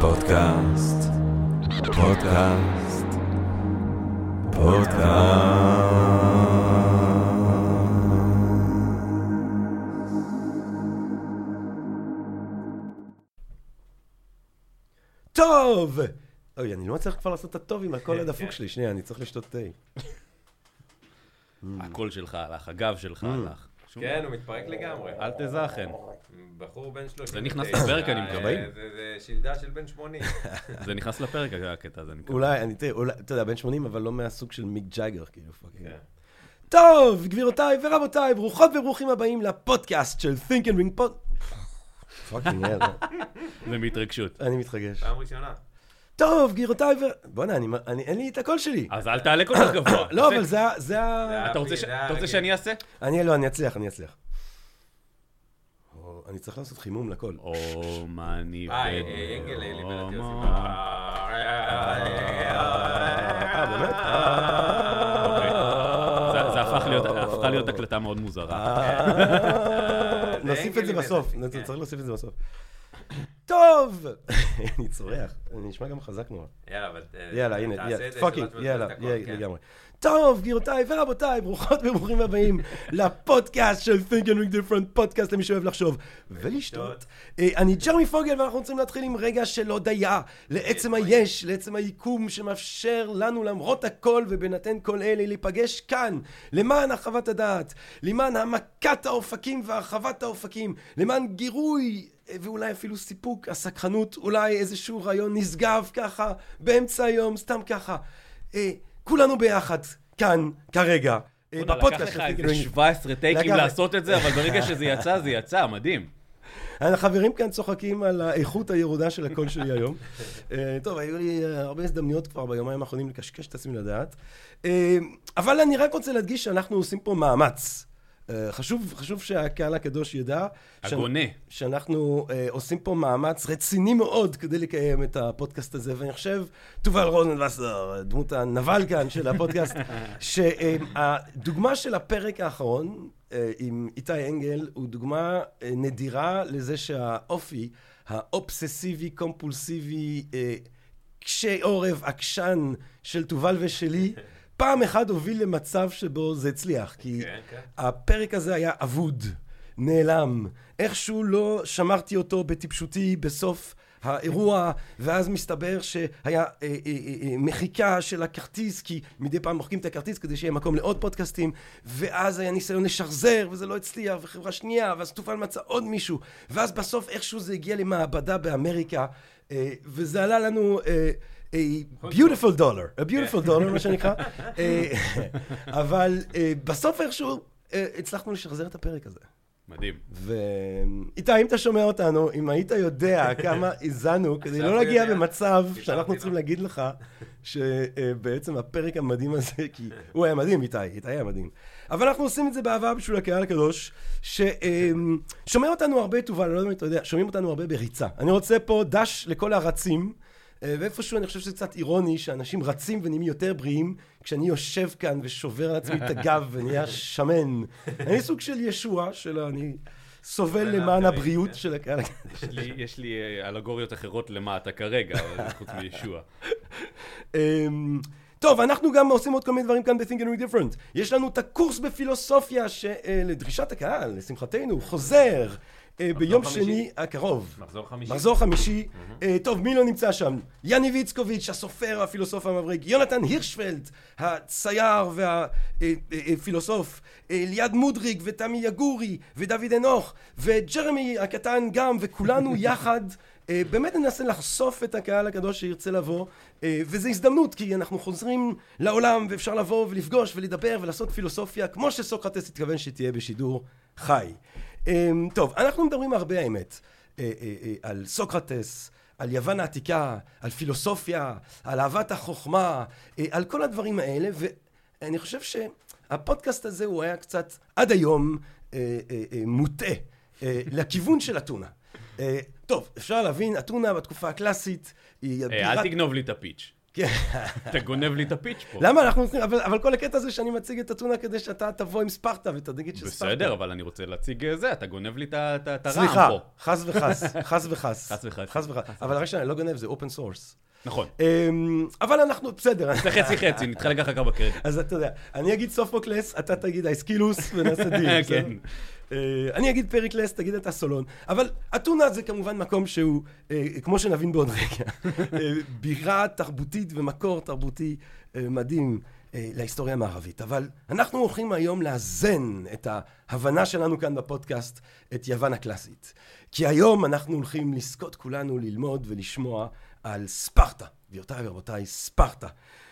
פודקאסט, פודקאסט, פודקאסט. טוב! אוי, אני לא מצליח כבר לעשות את הטוב עם הקול הדפוק שלי. שנייה, אני צריך לשתות תה. הקול שלך הלך, הגב שלך הלך. שום כן. הוא מתפרק לגמרי. אל תזכן. בחור בן 30. זה נכנס לפרק, אני מקווה. זה שלדה של בן 80. זה נכנס לפרק, הקטע הזה, אני מקווה. אולי, אני תראה, אולי, אתה יודע, בן 80, אבל לא מהסוג של מיק ג'אגר, כאילו, fucking. כן. טוב, גבירותיי ורבותיי, ברוכות וברוכים הבאים לפודקאסט של Think and Drink פוד... fucking זה מהתרגשות. אני מתרגש. פעם ראשונה. טוב, גבירותיי ו... בוא'נה, אני, אני, אין לי את הקול שלי. אז אל תעלה כל כך גבוה. לא, אבל זה ה... זה. אתה רוצה ש- אתה רוצה שאני אעשה? אני לא, אני אצליח, אני אצליח. אני צריך לעשות חימום לקול. או מאני אה, אה, אנגל אה, לימד אותי. אה, באמת? אוקיי. זה- זה הפך להיות, הפכה להיות הקלטה מאוד מוזרה. אה, נוסיף את זה בסוף, כן. צריך להוסיף את זה בסוף. טוב! אני צורח, אני נשמע גם חזק נורא. יאללה, אבל... אה, יאללה, הנה, יאללה, fucking, יאללה, כן. לגמרי. טוב, גבירותיי ורבותיי, ברוכות וברוכים הבאים לפודקאסט של Think and Ring Different, פודקאסט למי שאוהב לחשוב ולשתות. אה, אני ג'רמי פוגל ואנחנו רוצים להתחיל עם רגע של הודיה לעצם היש, לעצם היקום שמאפשר לנו למרות הכל ובהינתן כל אלה להיפגש כאן למען הרחבת הדעת, למען העמקת האופקים והרחבת האופקים, למען גירוי ואולי אפילו סיפוק, הסקחנות, אולי איזשהו רעיון נשגב ככה, באמצע היום, סתם ככה. אה, כולנו ביחד, כאן, כרגע, אה, בפודקאסט לקח לך איזה Ring. 17 טייקים לעשות את זה, אבל ברגע שזה יצא, זה יצא, מדהים. החברים כאן צוחקים על האיכות הירודה של הקול שלי היום. אה, טוב, היו לי אה, הרבה הזדמנויות כבר ביומיים האחרונים לקשקש את עצמי לדעת. אה, אבל אני רק רוצה להדגיש שאנחנו עושים פה מאמץ. אה, חשוב, חשוב שהקהל הקדוש ידע. ש- הגונה. שאנחנו אה, עושים פה מאמץ רציני מאוד כדי לקיים את הפודקאסט הזה, ואני חושב, תובל רוזנבסר, דמות הנבל כאן של הפודקאסט, שהדוגמה של הפרק האחרון אה, עם איתי אנגל הוא דוגמה אה, נדירה לזה שהאופי האובססיבי, קומפולסיבי, אה, קשה עורף, עקשן של תובל ושלי, פעם אחת הוביל למצב שבו זה הצליח, כי כן, כן. הפרק הזה היה אבוד, נעלם. איכשהו לא שמרתי אותו בטיפשותי בסוף האירוע, ואז מסתבר שהיה אה, אה, אה, אה, מחיקה של הכרטיס, כי מדי פעם מוחקים את הכרטיס כדי שיהיה מקום לעוד פודקאסטים, ואז היה ניסיון לשחזר, וזה לא הצליח, וחברה שנייה, ואז תופעל מצא עוד מישהו, ואז בסוף איכשהו זה הגיע למעבדה באמריקה, אה, וזה עלה לנו... אה, beautiful dollar, a beautiful dollar, מה שנקרא. אה, אבל אה, בסוף איכשהו אה, הצלחנו לשחזר את הפרק הזה. מדהים. ואיתי, אם אתה שומע אותנו, אם היית יודע כמה האזנו, כדי לא להגיע. במצב שאנחנו. צריכים להגיד לך שבעצם הפרק המדהים הזה, כי הוא היה מדהים, איתי, איתי היה מדהים. אבל אנחנו עושים את זה באהבה בשביל הקהל הקדוש, ששומע אותנו הרבה, תובל, אני לא יודע אם אתה יודע, שומעים אותנו הרבה בריצה. אני רוצה פה דש לכל הרצים. אה, ואיפשהו אני חושב שזה קצת אירוני שאנשים רצים ונהיים יותר בריאים כשאני יושב כאן ושובר על עצמי את הגב ונהיה שמן. אני סוג של ישוע של אני סובל למען הבריאות. של הקהל. יש לי- אה, אלגוריות אחרות למה אתה כרגע, חוץ מישוע. אמ, טוב, אנחנו גם עושים עוד כל מיני דברים כאן ב-Think and Read Different. יש לנו את הקורס בפילוסופיה שלדרישת הקהל, לשמחתנו, חוזר ביום חמישי. שני הקרוב. מחזור חמישי. מחזור חמישי, אה, טוב, מי לא נמצא שם? יאני ויצקוביץ', הסופר, הפילוסוף המבריק, יונתן הירשפלד, הצייר והפילוסוף, ליעד מודריג ותמי יגורי ודוד אנוך וג'רמי הקטן גם, וכולנו יחד. אה, באמת ננסה לחשוף את הקהל הקדוש שירצה לבוא, אה, וזו הזדמנות, כי אנחנו חוזרים לעולם, ואפשר לבוא ולפגוש ולדבר ולעשות פילוסופיה, כמו שסוקרטס התכוון שתהיה בשידור חי. אה, טוב, אנחנו מדברים הרבה האמת, אה, אה, אה, על סוקרטס, על יוון העתיקה, על פילוסופיה, על אהבת החוכמה, על כל הדברים האלה, ואני חושב שהפודקאסט הזה הוא היה קצת, עד היום, אה, לכיוון של אתונה. טוב, אפשר להבין, אתונה בתקופה הקלאסית היא אל תגנוב לי את הפיץ'. כן. אתה גונב לי את הפיץ' פה. למה אנחנו צריכים, אבל, אבל כל הקטע זה שאני מציג את אתונה כדי שאתה תבוא עם ספרטה ותגיד שספרטה. בסדר, אבל אני רוצה להציג אה, זה, אתה גונב לי את הרעם סליחה, פה. חס וחס, חס וחס. חס וחס. חס וחס. אבל רק שאני לא גונב, זה open source. נכון. אבל אנחנו, בסדר. זה חצי חצי, נתחלק אחר כך בקרדיט. אז אתה יודע, אני אגיד סופוקלס, אתה תגיד אייסכילוס, ונעשה דיל? כן. אה, אני אגיד פריקלס, תגיד אתה סולון, אבל אתונה זה כמובן מקום שהוא, אה, כמו שנבין בעוד רגע, אה, בירה תרבותית ומקור תרבותי מדהים להיסטוריה המערבית. אבל אנחנו הולכים היום לאזן את ההבנה שלנו כאן בפודקאסט, את יוון הקלאסית. כי היום אנחנו הולכים לזכות כולנו ללמוד ולשמוע על ספרטה. גבירותיי ורבותיי, ספרטה.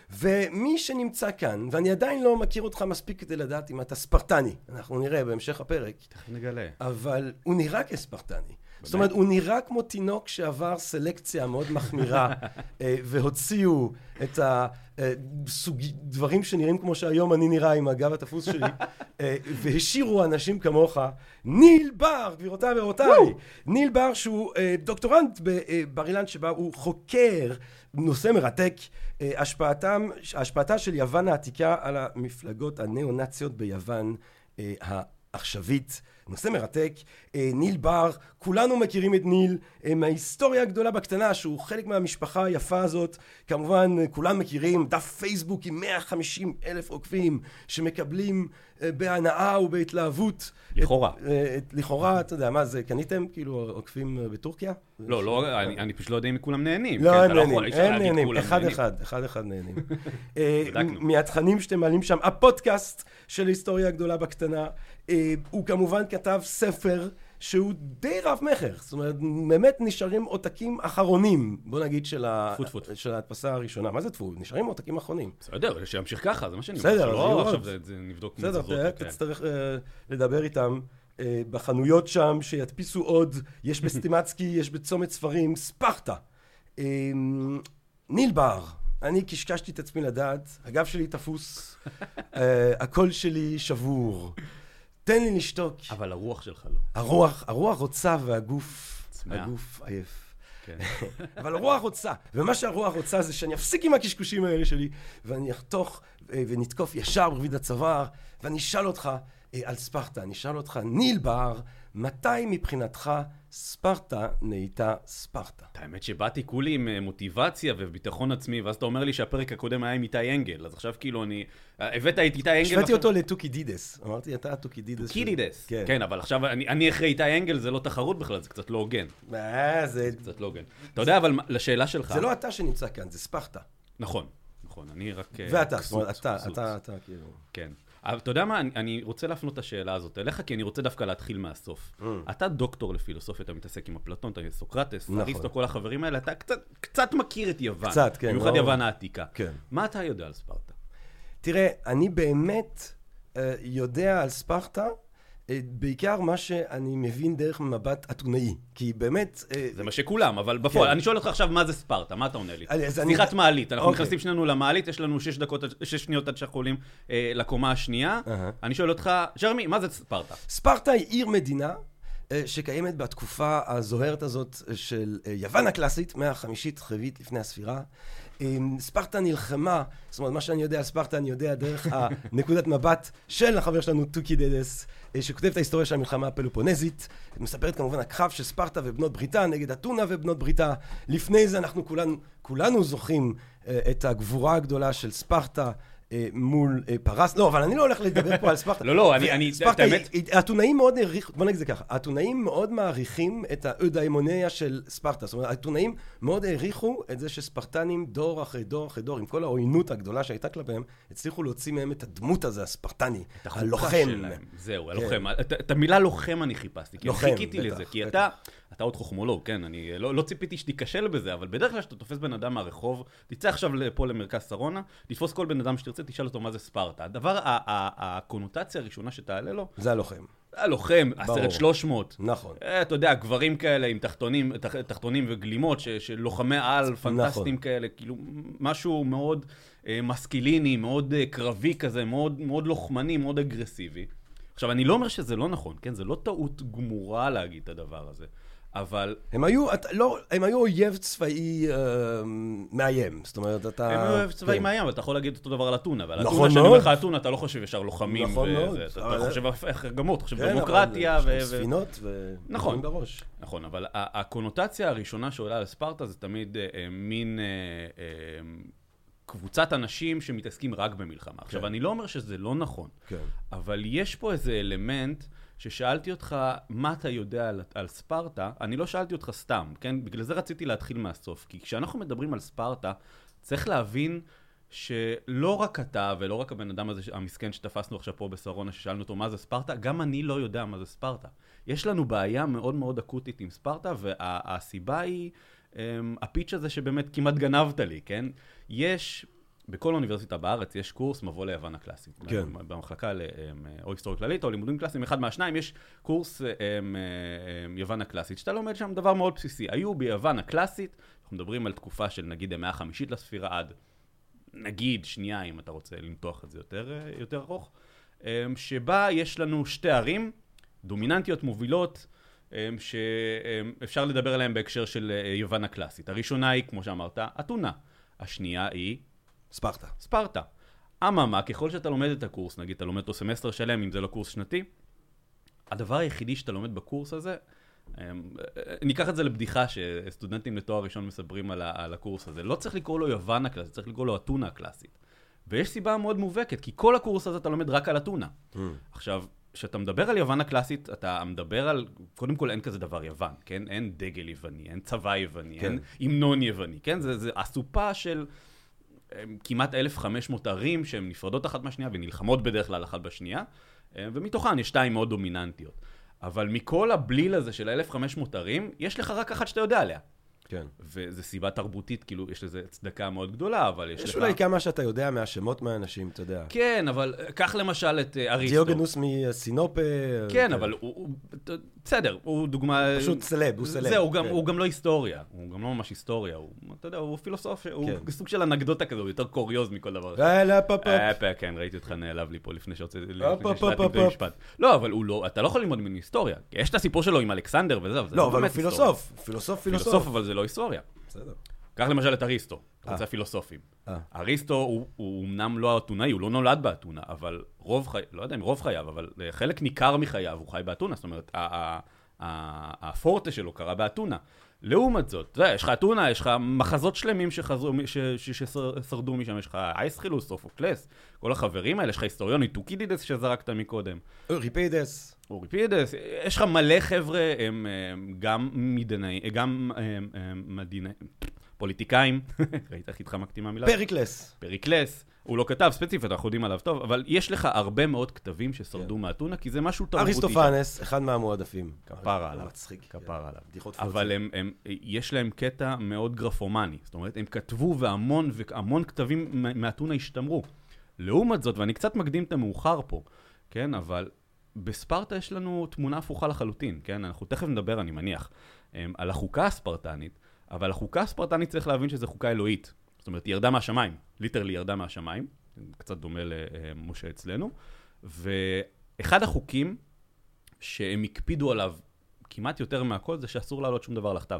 ומי שנמצא כאן, ואני עדיין לא מכיר אותך מספיק כדי לדעת אם אתה ספרטני, אנחנו נראה בהמשך הפרק, תכף נגלה. אבל הוא נראה כספרטני. זאת אומרת, הוא נראה כמו תינוק שעבר סלקציה מאוד מחמירה, אה, והוציאו את הדברים שנראים כמו שהיום אני נראה עם הגב התפוס שלי, אה, והשאירו אנשים כמוך. ניל בר, גבירותיי ורבותיי, ניל בר שהוא אה, דוקטורנט בבר אילן שבה הוא חוקר נושא מרתק, אה, השפעתם, השפעתה של יוון העתיקה על המפלגות הניאו-נאציות ביוון אה, העכשווית. נושא מרתק, אה, ניל בר, כולנו מכירים את ניל אה, מההיסטוריה הגדולה בקטנה שהוא חלק מהמשפחה היפה הזאת, כמובן אה, כולם מכירים דף פייסבוק עם 150 אלף עוקבים שמקבלים אה, בהנאה ובהתלהבות. לכאורה. את, את, לכאורה, אתה יודע, מה זה, קניתם כאילו עוקבים בטורקיה? לא, לא, אני אני פשוט לא יודע אם כולם נהנים. לא, כן, הם אתה נהנים, אפשר הם נהנים, אחד. אחד, אחד אחד נהנים. מהתכנים שאתם מעלים שם, הפודקאסט של היסטוריה הגדולה בקטנה, הוא כמובן כתב ספר שהוא די רב מכר, זאת אומרת, באמת נשארים עותקים אחרונים, בוא נגיד של ה- טפו, טפו. של ההדפסה הראשונה. מה זה טפו? נשארים עותקים אחרונים. בסדר, שימשיך ככה, זה מה שאני אומר. בסדר, יהיו עכשיו. זה- זה נבדוק בסדר. תצטרך אה, לדבר איתם אה, בחנויות שם, שידפיסו עוד, יש בסטימצקי, יש בצומת ספרים, ספרטה. אה, ניל בר, אני קשקשתי את עצמי לדעת, הגב שלי תפוס, אה, הקול שלי שבור. תן לי לשתוק. אבל הרוח שלך לא. הרוח, הרוח רוצה והגוף, צמאה. הגוף עייף. כן. אבל הרוח רוצה, ומה שהרוח רוצה זה שאני אפסיק עם הקשקושים האלה שלי, ואני אחתוך אה, ונתקוף ישר בווריד הצוואר, ואני אשאל אותך אה, על ספרטה, אני אשאל אותך, ניל בר, מתי מבחינתך ספרטה נהייתה ספרטה? האמת שבאתי כולי עם אה, מוטיבציה וביטחון עצמי, ואז אתה אומר לי שהפרק הקודם היה עם איתי אנגל, אז עכשיו כאילו אני... אה, הבאת את איתי אנגל... השוויתי אותו לטוקידידס, אמרתי, אתה הטוקידידס. של- קידידס. כן. כן, אבל עכשיו אני אחרי איתי אנגל, זה לא תחרות בכלל, זה קצת לא הוגן. אה, זה... קצת לא הוגן. אתה יודע, אבל לשאלה שלך... זה לא אתה שנמצא כאן, זה ספרטה. נכון, נכון, אני רק... ואתה, זאת כסות, אומרת, אתה. אתה, אתה, כאילו... כן. אבל אתה יודע מה, אני, אני רוצה להפנות את השאלה הזאת אליך, כי אני רוצה דווקא להתחיל מהסוף. Mm. אתה דוקטור לפילוסופיה, אתה מתעסק עם אפלטון, אתה סוקרטס, נכון. אריסטו, כל החברים האלה, אתה קצת, קצת מכיר את יוון. קצת, כן, במיוחד לא- יוון העתיקה. כן. מה אתה יודע על ספרטה? תראה, אני באמת אה, יודע על ספרטה, בעיקר מה שאני מבין דרך מבט אתונאי. כי באמת... אה, זה מה שכולם, אבל בפועל, כן. אני שואל אותך עכשיו מה זה ספרטה, מה אתה עונה לי? אני- שיחת מעלית, אנחנו אוקיי. נכנסים שנינו למעלית, יש לנו שש דקות, שש שניות עד שאנחנו עולים אה, לקומה השנייה. אני שואל אותך, ג'רמי, מה זה ספרטה? ספרטה היא עיר מדינה אה, שקיימת בתקופה הזוהרת הזאת של אה, יוון הקלאסית, מאה החמישית רביעית לפני הספירה. אה, ספרטה נלחמה, זאת אומרת, מה שאני יודע על ספרטה אני יודע דרך הנקודת מבט של החבר שלנו טוקידדס, אה, שכותב את ההיסטוריה של המלחמה הפלופונזית. מספרת כמובן הקרב של ספרטה ובנות בריתה נגד אתונה ובנות בריתה. לפני זה אנחנו כולנו, כולנו זוכרים אה, את הגבורה הגדולה של ספרטה. אה, מול אה, פרס, לא, אבל אני לא הולך לדבר פה על ספרטה. לא, לא, אני- אני- ספרטה, האתונאים מאוד העריכו, בוא נגיד את זה ככה, האתונאים מאוד מעריכים את האודאימוניה של ספרטה, זאת אומרת, האתונאים מאוד העריכו את זה שספרטנים דור אחרי דור אחרי דור, עם כל העוינות הגדולה שהייתה כלפיהם, הצליחו להוציא מהם את הדמות הזה, הספרטני, הלוחם. זהו, הלוחם. את- המילה לוחם אני חיפשתי, כי חיכיתי לזה, כי. אתה, אתה עוד חוכמולוג, כן, אני לא לא ציפיתי שתיכשל בזה, אבל בדרך כלל כשאתה תופס בן אדם מהרחוב, תצא עכשיו לפה למרכז שרונה, תתפוס כל בן אדם שתרצה, תשאל אותו מה זה ספרטה. הדבר, הקונוטציה הראשונה שתעלה לו, זה הלוחם. הלוחם, ברור. הסרט 300. נכון. אה, אתה יודע, גברים כאלה עם תחתונים, תח, תחתונים וגלימות, ש, של לוחמי על פנטסטיים נכון. כאלה, כאילו, משהו מאוד אה, מסקיליני, מאוד אה, קרבי כזה, מאוד, מאוד לוחמני, מאוד אגרסיבי. עכשיו, אני לא אומר שזה לא נכון, כן? זה לא טעות גמורה להגיד את הדבר הזה. אבל הם היו, אתה, לא, הם היו אויב צבאי אה, מאיים, זאת אומרת, אתה... הם אוהב צבאי כן. מאיים, אבל אתה יכול להגיד אותו דבר על אתונה, ועל נכון אתונה, שאני. אומר לך אתונה, אתה לא חושב ישר לוחמים, נכון וזה, מאוד, אתה- אבל- אתה חושב הפך גמור, אתה חושב כן, דמוקרטיה, ו... ספינות ו... נכון. בראש. נכון, אבל הקונוטציה הראשונה שעולה על ספרטה זה תמיד אה, אה, מין אה, אה, קבוצת אנשים שמתעסקים רק במלחמה. עכשיו, אני לא אומר שזה לא נכון, כן. אבל יש פה איזה אלמנט ששאלתי אותך מה אתה יודע על, על ספרטה, אני לא שאלתי אותך סתם, כן? בגלל זה רציתי להתחיל מהסוף, כי כשאנחנו מדברים על ספרטה, צריך להבין שלא רק אתה ולא רק הבן אדם הזה, המסכן שתפסנו עכשיו פה בשרונה, ששאלנו אותו מה זה ספרטה, גם אני לא יודע מה זה ספרטה. יש לנו בעיה מאוד מאוד אקוטית עם ספרטה, והסיבה היא אמ, הפיץ' הזה שבאמת כמעט גנבת לי, כן? יש... בכל אוניברסיטה בארץ יש קורס מבוא ליוון הקלאסית. כן. במחלקה ל- אמ, או היסטוריה כללית או לימודים קלאסיים, אחד מהשניים, יש קורס אמ, אמ, יוון הקלאסית, שאתה לומד שם דבר מאוד בסיסי. היו ביוון הקלאסית, אנחנו מדברים על תקופה של נגיד המאה החמישית לספירה עד נגיד שנייה, אם אתה רוצה למתוח את זה יותר, אה, יותר ארוך, שבה יש לנו שתי ערים דומיננטיות מובילות, שאפשר לדבר עליהן בהקשר של אה, יוון הקלאסית. הראשונה היא, כמו שאמרת, אתונה. השנייה היא ספרטה. ספרטה. אממה, ככל שאתה לומד את הקורס, נגיד אתה לומד אותו סמסטר שלם, אם זה לא קורס שנתי, הדבר היחידי שאתה לומד בקורס הזה, אמ, ניקח את זה לבדיחה שסטודנטים לתואר ראשון מספרים על, הקורס הזה. לא צריך לקרוא לו יוון הקלאסית, צריך לקרוא לו אתונה הקלאסית. ויש סיבה מאוד מובהקת, כי כל הקורס הזה אתה לומד רק על אתונה. Mm. עכשיו, כשאתה מדבר על יוון הקלאסית, אתה מדבר על, קודם כל אין כזה דבר יוון, כן? אין דגל יווני, אין צבא יווני, כן. אין המנון יווני, כן? זה, זה אסופה של כמעט 1,500 ערים שהן נפרדות אחת מהשנייה ונלחמות בדרך כלל אחת בשנייה, אה, ומתוכן יש שתיים מאוד דומיננטיות. אבל מכל הבליל הזה של 1,500 ערים, יש לך רק אחת שאתה יודע עליה. כן. וזו סיבה תרבותית, כאילו, יש לזה צדקה מאוד גדולה, אבל יש, יש לך... אולי כמה שאתה יודע מהשמות מהאנשים, אתה יודע. כן, אבל אה, קח למשל את אה, אריסטו. דיוגנוס מסינופה. כן, אבל הוא, הוא, בסדר, הוא דוגמה... פשוט סלב, הוא סלב. זהו, הוא כן. הוא גם לא היסטוריה, הוא גם לא ממש היסטוריה, הוא, אתה יודע, הוא פילוסוף, הוא כן. סוג של אנקדוטה כזו, הוא יותר קוריוז מכל דבר אחר. אה, לא, פופ. אה, כן, ראיתי אותך נעלב לי פה לפני שהוצאתי, את. המשפט. לא, אבל הוא לא, אתה לא יכול ללמוד ממנו היסטוריה. יש את הסיפור שלו עם אלכסנדר וזה, אבל זה לא, אבל הוא באמת היסטוריה. פילוסוף. פילוסוף, פילוסוף, פילוסוף. אבל זה לא היסטוריה. בסדר. קח למשל את אריסטו, אתה אה. רוצה פילוסופים. אה. אריסטו הוא, הוא אמנם לא אתונאי, הוא לא נולד באתונה, אבל רוב חייו, לא יודע אם רוב חייו, אבל אה, חלק ניכר מחייו הוא חי באתונה, זאת אומרת, הפורטה שלו קרה באתונה. לעומת זאת, אתה יודע, יש לך אתונה, יש לך מחזות שלמים שחזרו, ש- ש- ששרדו משם, יש לך אייסחילוס, סופוקלס, כל החברים האלה, יש לך היסטוריוני, טוקידידס שזרקת מקודם. אוריפידס. אוריפידס, יש לך מלא חבר'ה, הם, הם גם מדינאים, גם הם, הם, מדינאים, פוליטיקאים, ראית איך התחמקתי מהמילה? פריקלס. פריקלס, הוא לא כתב ספציפית, אנחנו יודעים עליו טוב, אבל יש לך הרבה מאוד כתבים ששרדו כן. מאתונה, כי זה משהו תרבותי. אריסטופנס, אחד מהמועדפים. כפרה עליו, מצחיק. כפרה עליו. בדיחות אבל הם, הם, יש להם קטע מאוד גרפומני, זאת אומרת, הם כתבו והמון, והמון כתבים מאתונה השתמרו. לעומת זאת, ואני קצת מקדים את המאוחר פה, כן, אבל בספרטה יש לנו תמונה הפוכה לחלוטין, כן? אנחנו תכף נדבר, אני מניח, אמ, על החוקה הספרטנית, אבל החוקה הספרטנית צריך להבין שזו חוקה אלוהית. זאת אומרת, היא ירדה מהשמיים, ליטרלי ירדה מהשמיים, קצת דומה למשה אצלנו, ואחד החוקים שהם הקפידו עליו כמעט יותר מהכל זה שאסור להעלות שום דבר לכתב.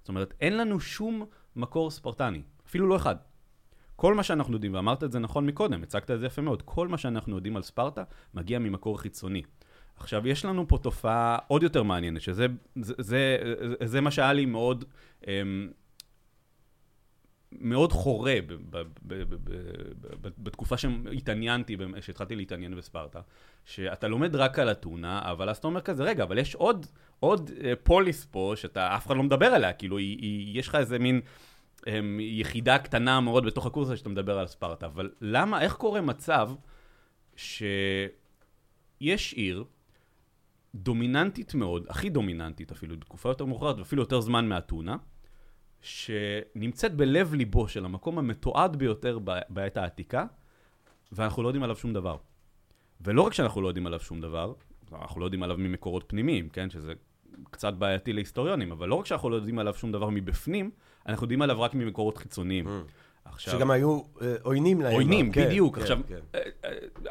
זאת אומרת, אין לנו שום מקור ספרטני, אפילו לא אחד. כל מה שאנחנו יודעים, ואמרת את זה נכון מקודם, הצגת את זה יפה מאוד, כל מה שאנחנו יודעים על ספרטה מגיע ממקור חיצוני. עכשיו, יש לנו פה תופעה עוד יותר מעניינת, שזה זה, זה, זה, זה מה שהיה לי מאוד, אמ, מאוד חורה ב, ב, ב, ב, ב, ב, בתקופה שהתעניינתי, ב- שהתחלתי להתעניין בספרטה, שאתה לומד רק על אתונה, אבל אז אתה אומר כזה, רגע, אבל יש עוד, עוד אה, פוליס פה, שאתה אף אחד לא מדבר עליה, כאילו, היא, היא, יש לך איזה מין... הם, יחידה קטנה מאוד בתוך הקורס הזה שאתה מדבר על ספרטה, אבל למה, איך קורה מצב שיש עיר דומיננטית מאוד, הכי דומיננטית אפילו, בתקופה יותר מאוחרת ואפילו יותר זמן מאתונה, שנמצאת בלב ליבו של המקום המתועד ביותר בעת העתיקה, ואנחנו לא יודעים עליו שום דבר. ולא רק שאנחנו לא יודעים עליו שום דבר, אנחנו לא יודעים עליו ממקורות פנימיים, כן? שזה קצת בעייתי להיסטוריונים, אבל לא רק שאנחנו לא יודעים עליו שום דבר מבפנים, אנחנו יודעים עליו רק ממקורות חיצוניים. Mm. עכשיו, שגם היו אה, עוינים להם. עוינים, כן, בדיוק. כן, עכשיו, כן. אה, אה,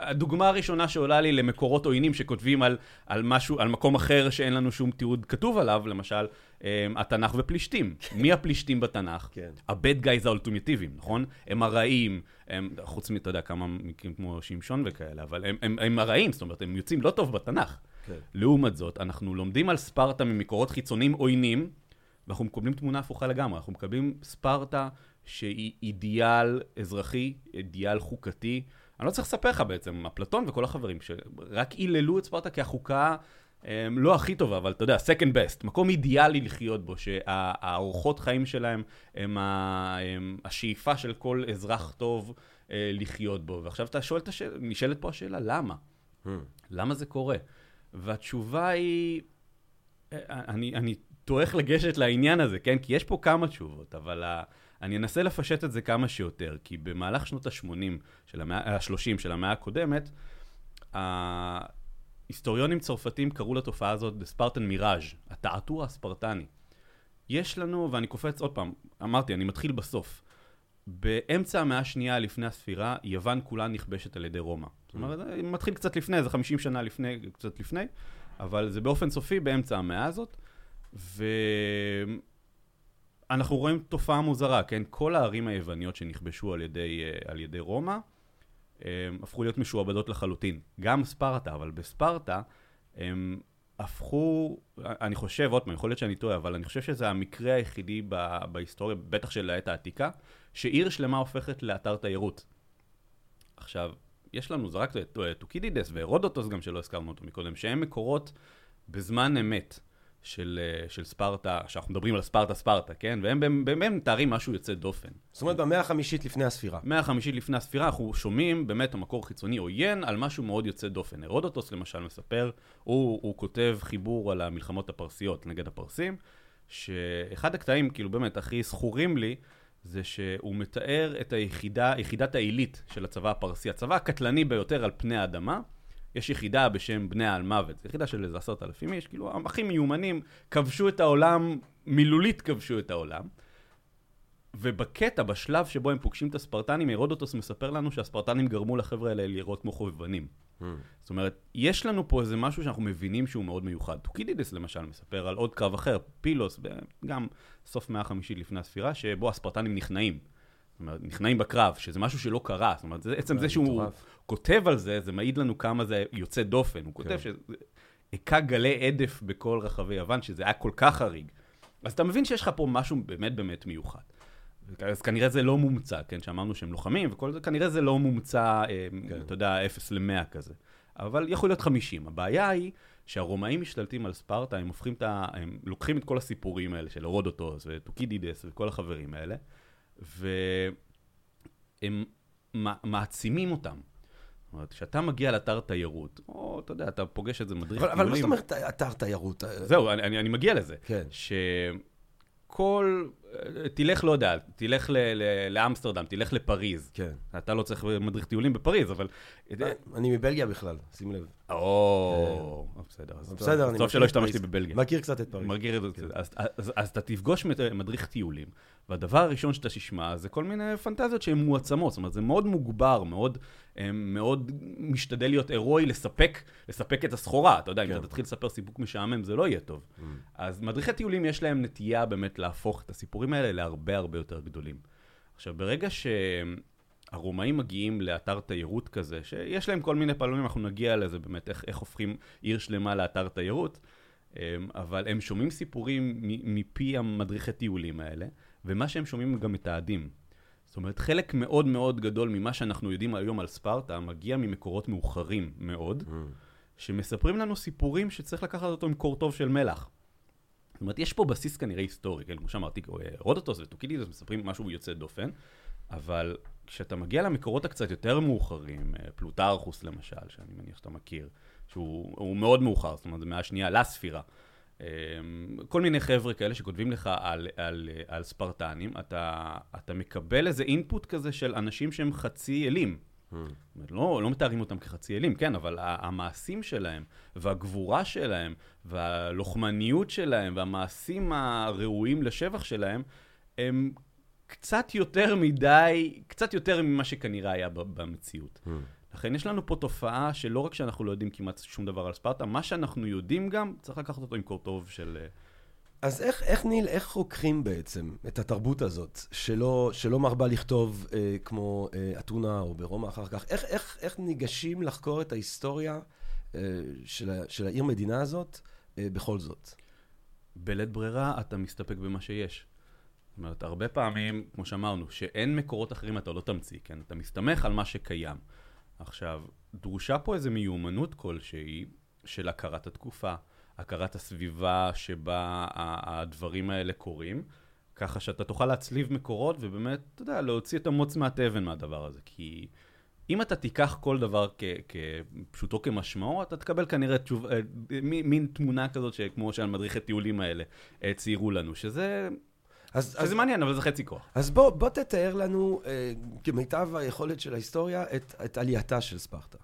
הדוגמה הראשונה שעולה לי למקורות עוינים שכותבים על, על משהו, על מקום אחר שאין לנו שום תיעוד כתוב עליו, למשל, אה, התנ"ך ופלישתים. מי הפלישתים בתנ"ך? כן. ה-bad guys האולטימטיביים, נכון? הם הרעים, הם, חוץ מ, אתה יודע, כמה מקרים כמו שמשון וכאלה, אבל הם, הם, הם הרעים, זאת אומרת, הם יוצאים לא טוב בתנ"ך. כן. לעומת זאת, אנחנו לומדים על ספרטה ממקורות חיצוניים עוינים, ואנחנו מקבלים תמונה הפוכה לגמרי. אנחנו מקבלים ספרטה שהיא אידיאל אזרחי, אידיאל חוקתי. אני לא צריך לספר לך בעצם, אפלטון וכל החברים, שרק היללו את ספרטה כחוקה הם, לא הכי טובה, אבל אתה יודע, second best, מקום אידיאלי לחיות בו, שהאורחות חיים שלהם הם, ה, הם השאיפה של כל אזרח טוב אה, לחיות בו. ועכשיו אתה שואל את השאלה, נשאלת פה השאלה, למה? Hmm. למה זה קורה? והתשובה היא, אה, אני, אני טועך לגשת לעניין הזה, כן? כי יש פה כמה תשובות, אבל ה, אני אנסה לפשט את זה כמה שיותר, כי במהלך שנות ה-80 של המאה, ה-30 של המאה הקודמת, ההיסטוריונים צרפתים קראו לתופעה הזאת The Spartan Mirage, התעתוע הספרטני. יש לנו, ואני קופץ עוד פעם, אמרתי, אני מתחיל בסוף. באמצע המאה השנייה לפני הספירה, יוון כולה נכבשת על ידי רומא. זאת אומרת, זה מתחיל קצת לפני, זה 50 שנה לפני, קצת לפני, אבל זה באופן סופי באמצע המאה הזאת, ואנחנו רואים תופעה מוזרה, כן? כל הערים היווניות שנכבשו על ידי, אה, על ידי רומא, הם הפכו להיות משועבדות לחלוטין. גם ספרטה, אבל בספרטה הם הפכו, אני חושב, עוד פעם, יכול להיות שאני טועה, אבל אני חושב שזה המקרה היחידי בהיסטוריה, בטח של העת העתיקה, שעיר שלמה הופכת לאתר תיירות. עכשיו, יש לנו, זה רק טוקידידס והרודוטוס גם שלא הזכרנו אותו מקודם, שהם מקורות בזמן אמת של, אה, של ספרטה, שאנחנו מדברים על ספרטה ספרטה, כן? והם באמת מתארים משהו יוצא דופן. זאת אומרת, במאה החמישית לפני הספירה. מאה החמישית לפני הספירה אנחנו שומעים באמת המקור חיצוני עוין על משהו מאוד יוצא דופן. הרודוטוס למשל מספר, הוא, הוא כותב חיבור על המלחמות הפרסיות נגד הפרסים, שאחד הקטעים כאילו באמת הכי זכורים לי, זה שהוא מתאר את היחידה, יחידת העילית של הצבא הפרסי, הצבא הקטלני ביותר על פני האדמה. יש יחידה בשם בני אלמוות, זו יחידה של איזה עשרת אלפים איש, כאילו הכי מיומנים, כבשו את העולם, מילולית כבשו את העולם. ובקטע, בשלב שבו הם פוגשים את הספרטנים, הרודוטוס מספר לנו שהספרטנים גרמו לחבר'ה האלה לראות כמו חובבנים. Hmm. זאת אומרת, יש לנו פה איזה משהו שאנחנו מבינים שהוא מאוד מיוחד. טוקידידס למשל מספר על עוד קרב אחר, פילוס, גם סוף מאה החמישית לפני הספירה, שבו הספרטנים נכנעים. זאת אומרת, נכנעים בקרב, שזה משהו שלא קרה. זאת אומרת, זה, עצם זה שהוא מטורף. כותב על זה, זה מעיד לנו כמה זה יוצא דופן. הוא כותב כן. שזה היכה גלי הדף בכל רחבי יוון, שזה היה כל כך חריג. אז אתה מבין שיש לך פה משהו באמת באמת מיוחד. אז כנראה זה לא מומצא, כן, שאמרנו שהם לוחמים וכל זה, כנראה זה לא מומצא, אה, כן. אתה יודע, 0 ל-100 כזה. אבל יכול להיות 50. הבעיה היא שהרומאים משתלטים על ספרטה, הם הופכים את ה... הם לוקחים את כל הסיפורים האלה של הרודוטוס וטוקידידס וכל החברים האלה, והם מע- מעצימים אותם. זאת אומרת, כשאתה מגיע לאתר תיירות, או אתה יודע, אתה פוגש איזה מדריך אבל, אבל מה זאת טיולים- אומרת אתר תיירות? זהו, אני, אני, אני מגיע לזה. כן. שכל, תלך, לא יודע, תלך ל, ל, לאמסטרדם, תלך לפריז. כן. אתה לא צריך מדריך טיולים בפריז, אבל... אני מבלגיה בכלל, שים לב. או, בסדר. אז- בסדר, אז אני טוב מכיר שלא השתמשתי. בבלגיה. מכיר קצת את פריז. מרגיע את כן. זה. אז, אז, אתה תפגוש מד- מדריך טיולים, והדבר הראשון שאתה תשמע זה כל מיני פנטזיות שהן מועצמות, זאת אומרת, זה מאוד מוגבר, מאוד, אה, מאוד משתדל להיות הירואי לספק, לספק את הסחורה. אתה יודע, אם כן. אתה תתחיל לספר סיפוק משעמם, זה לא יהיה טוב. Mm. אז מדריכי טיולים יש להם נטייה באמת להפוך את הסיפורים האלה להרבה הרבה יותר גדולים. עכשיו, ברגע שהרומאים מגיעים לאתר תיירות כזה, שיש להם כל מיני פעלונים, אנחנו נגיע לזה באמת, איך, איך הופכים עיר שלמה לאתר תיירות, אמ, אבל הם שומעים סיפורים מפי המדריכי טיולים האלה, ומה שהם שומעים הם גם מתעדים. זאת אומרת, חלק מאוד מאוד גדול ממה שאנחנו יודעים היום על ספרטה מגיע ממקורות מאוחרים מאוד, Mm. שמספרים לנו סיפורים שצריך לקחת אותו עם קור טוב של מלח. זאת אומרת, יש פה בסיס כנראה היסטורי, כן? כמו שאמרתי, רודוטוס וטוקידידוס מספרים משהו יוצא דופן, אבל כשאתה מגיע למקורות הקצת יותר מאוחרים, אה, פלוטרכוס למשל, שאני מניח שאתה מכיר, שהוא הוא מאוד מאוחר, זאת אומרת, זה מאה השנייה לספירה. אה, כל מיני חבר'ה כאלה שכותבים לך על, על, על ספרטנים, אתה, אתה מקבל איזה אינפוט כזה של אנשים שהם חצי אלים. לא, לא מתארים אותם כחצי אלים, כן, אבל המעשים שלהם, והגבורה שלהם, והלוחמניות שלהם, והמעשים הראויים לשבח שלהם, הם קצת יותר מדי, קצת יותר ממה שכנראה היה במציאות. Hmm. לכן יש לנו פה תופעה שלא רק שאנחנו לא יודעים כמעט שום דבר על ספרטה, מה שאנחנו יודעים גם, צריך לקחת אותו עם קורטוב של... אז איך, איך ניל, איך חוקרים בעצם את התרבות הזאת, שלא, שלא מרבה לכתוב אה, כמו אה, אתונה או ברומא אחר כך? איך, איך, איך ניגשים לחקור את ההיסטוריה אה, של, של העיר מדינה הזאת אה, בכל זאת? בלית ברירה אתה מסתפק במה שיש. זאת אומרת, הרבה פעמים, כמו שאמרנו, שאין מקורות אחרים אתה לא תמציא, כן? אתה מסתמך על מה שקיים. עכשיו, דרושה פה איזו מיומנות כלשהי של הכרת התקופה, הכרת הסביבה שבה הדברים האלה קורים, ככה שאתה תוכל להצליב מקורות ובאמת, אתה יודע, להוציא את המוץ מהתבן מהדבר הזה. כי אם אתה תיקח כל דבר כפשוטו כמשמעו, אתה תקבל כנראה תשוב, אה, מין תמונה כזאת, שכמו שהמדריכי טיולים האלה אה, ציירו לנו, שזה, אז, שזה אז, מעניין, אבל זה חצי כוח. אז בוא, בוא תתאר לנו, אה, כמיטב היכולת של ההיסטוריה, את, את עלייתה של ספרטה.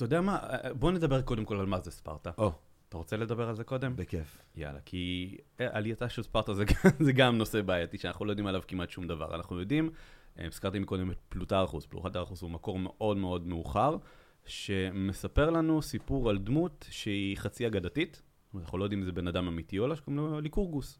אה, אה, אתה יודע מה? אה, בוא נדבר קודם כל על מה זה ספרטה. או, אתה רוצה לדבר על זה קודם? בכיף. יאללה, כי אה, עלייתה של ספרטה זה, זה גם נושא בעייתי שאנחנו לא יודעים עליו כמעט שום דבר. אנחנו יודעים, אה, הזכרתי מקודם את פלוטרכוס, פלוטרכוס הוא מקור מאוד מאוד מאוחר, שמספר לנו סיפור על דמות שהיא חצי אגדתית, אנחנו לא יודעים אם זה בן אדם אמיתי או לא, שקוראים לו ליקורגוס.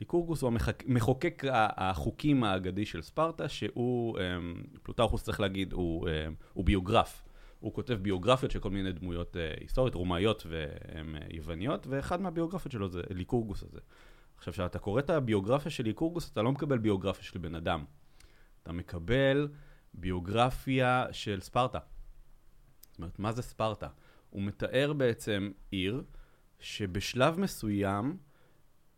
ליקורגוס הוא המחק- מחוקק ה- החוקים האגדי של ספרטה, שהוא, אמ, פלוטרכוס צריך להגיד, הוא, הוא ביוגרף. הוא כותב ביוגרפיות של כל מיני דמויות אה, היסטוריות, רומאיות והן אה, יווניות, ואחד מהביוגרפיות שלו זה ליקורגוס הזה. עכשיו, כשאתה קורא את הביוגרפיה של ליקורגוס, אתה לא מקבל ביוגרפיה של בן אדם. אתה מקבל ביוגרפיה של ספרטה. זאת אומרת, מה זה ספרטה? הוא מתאר בעצם עיר שבשלב מסוים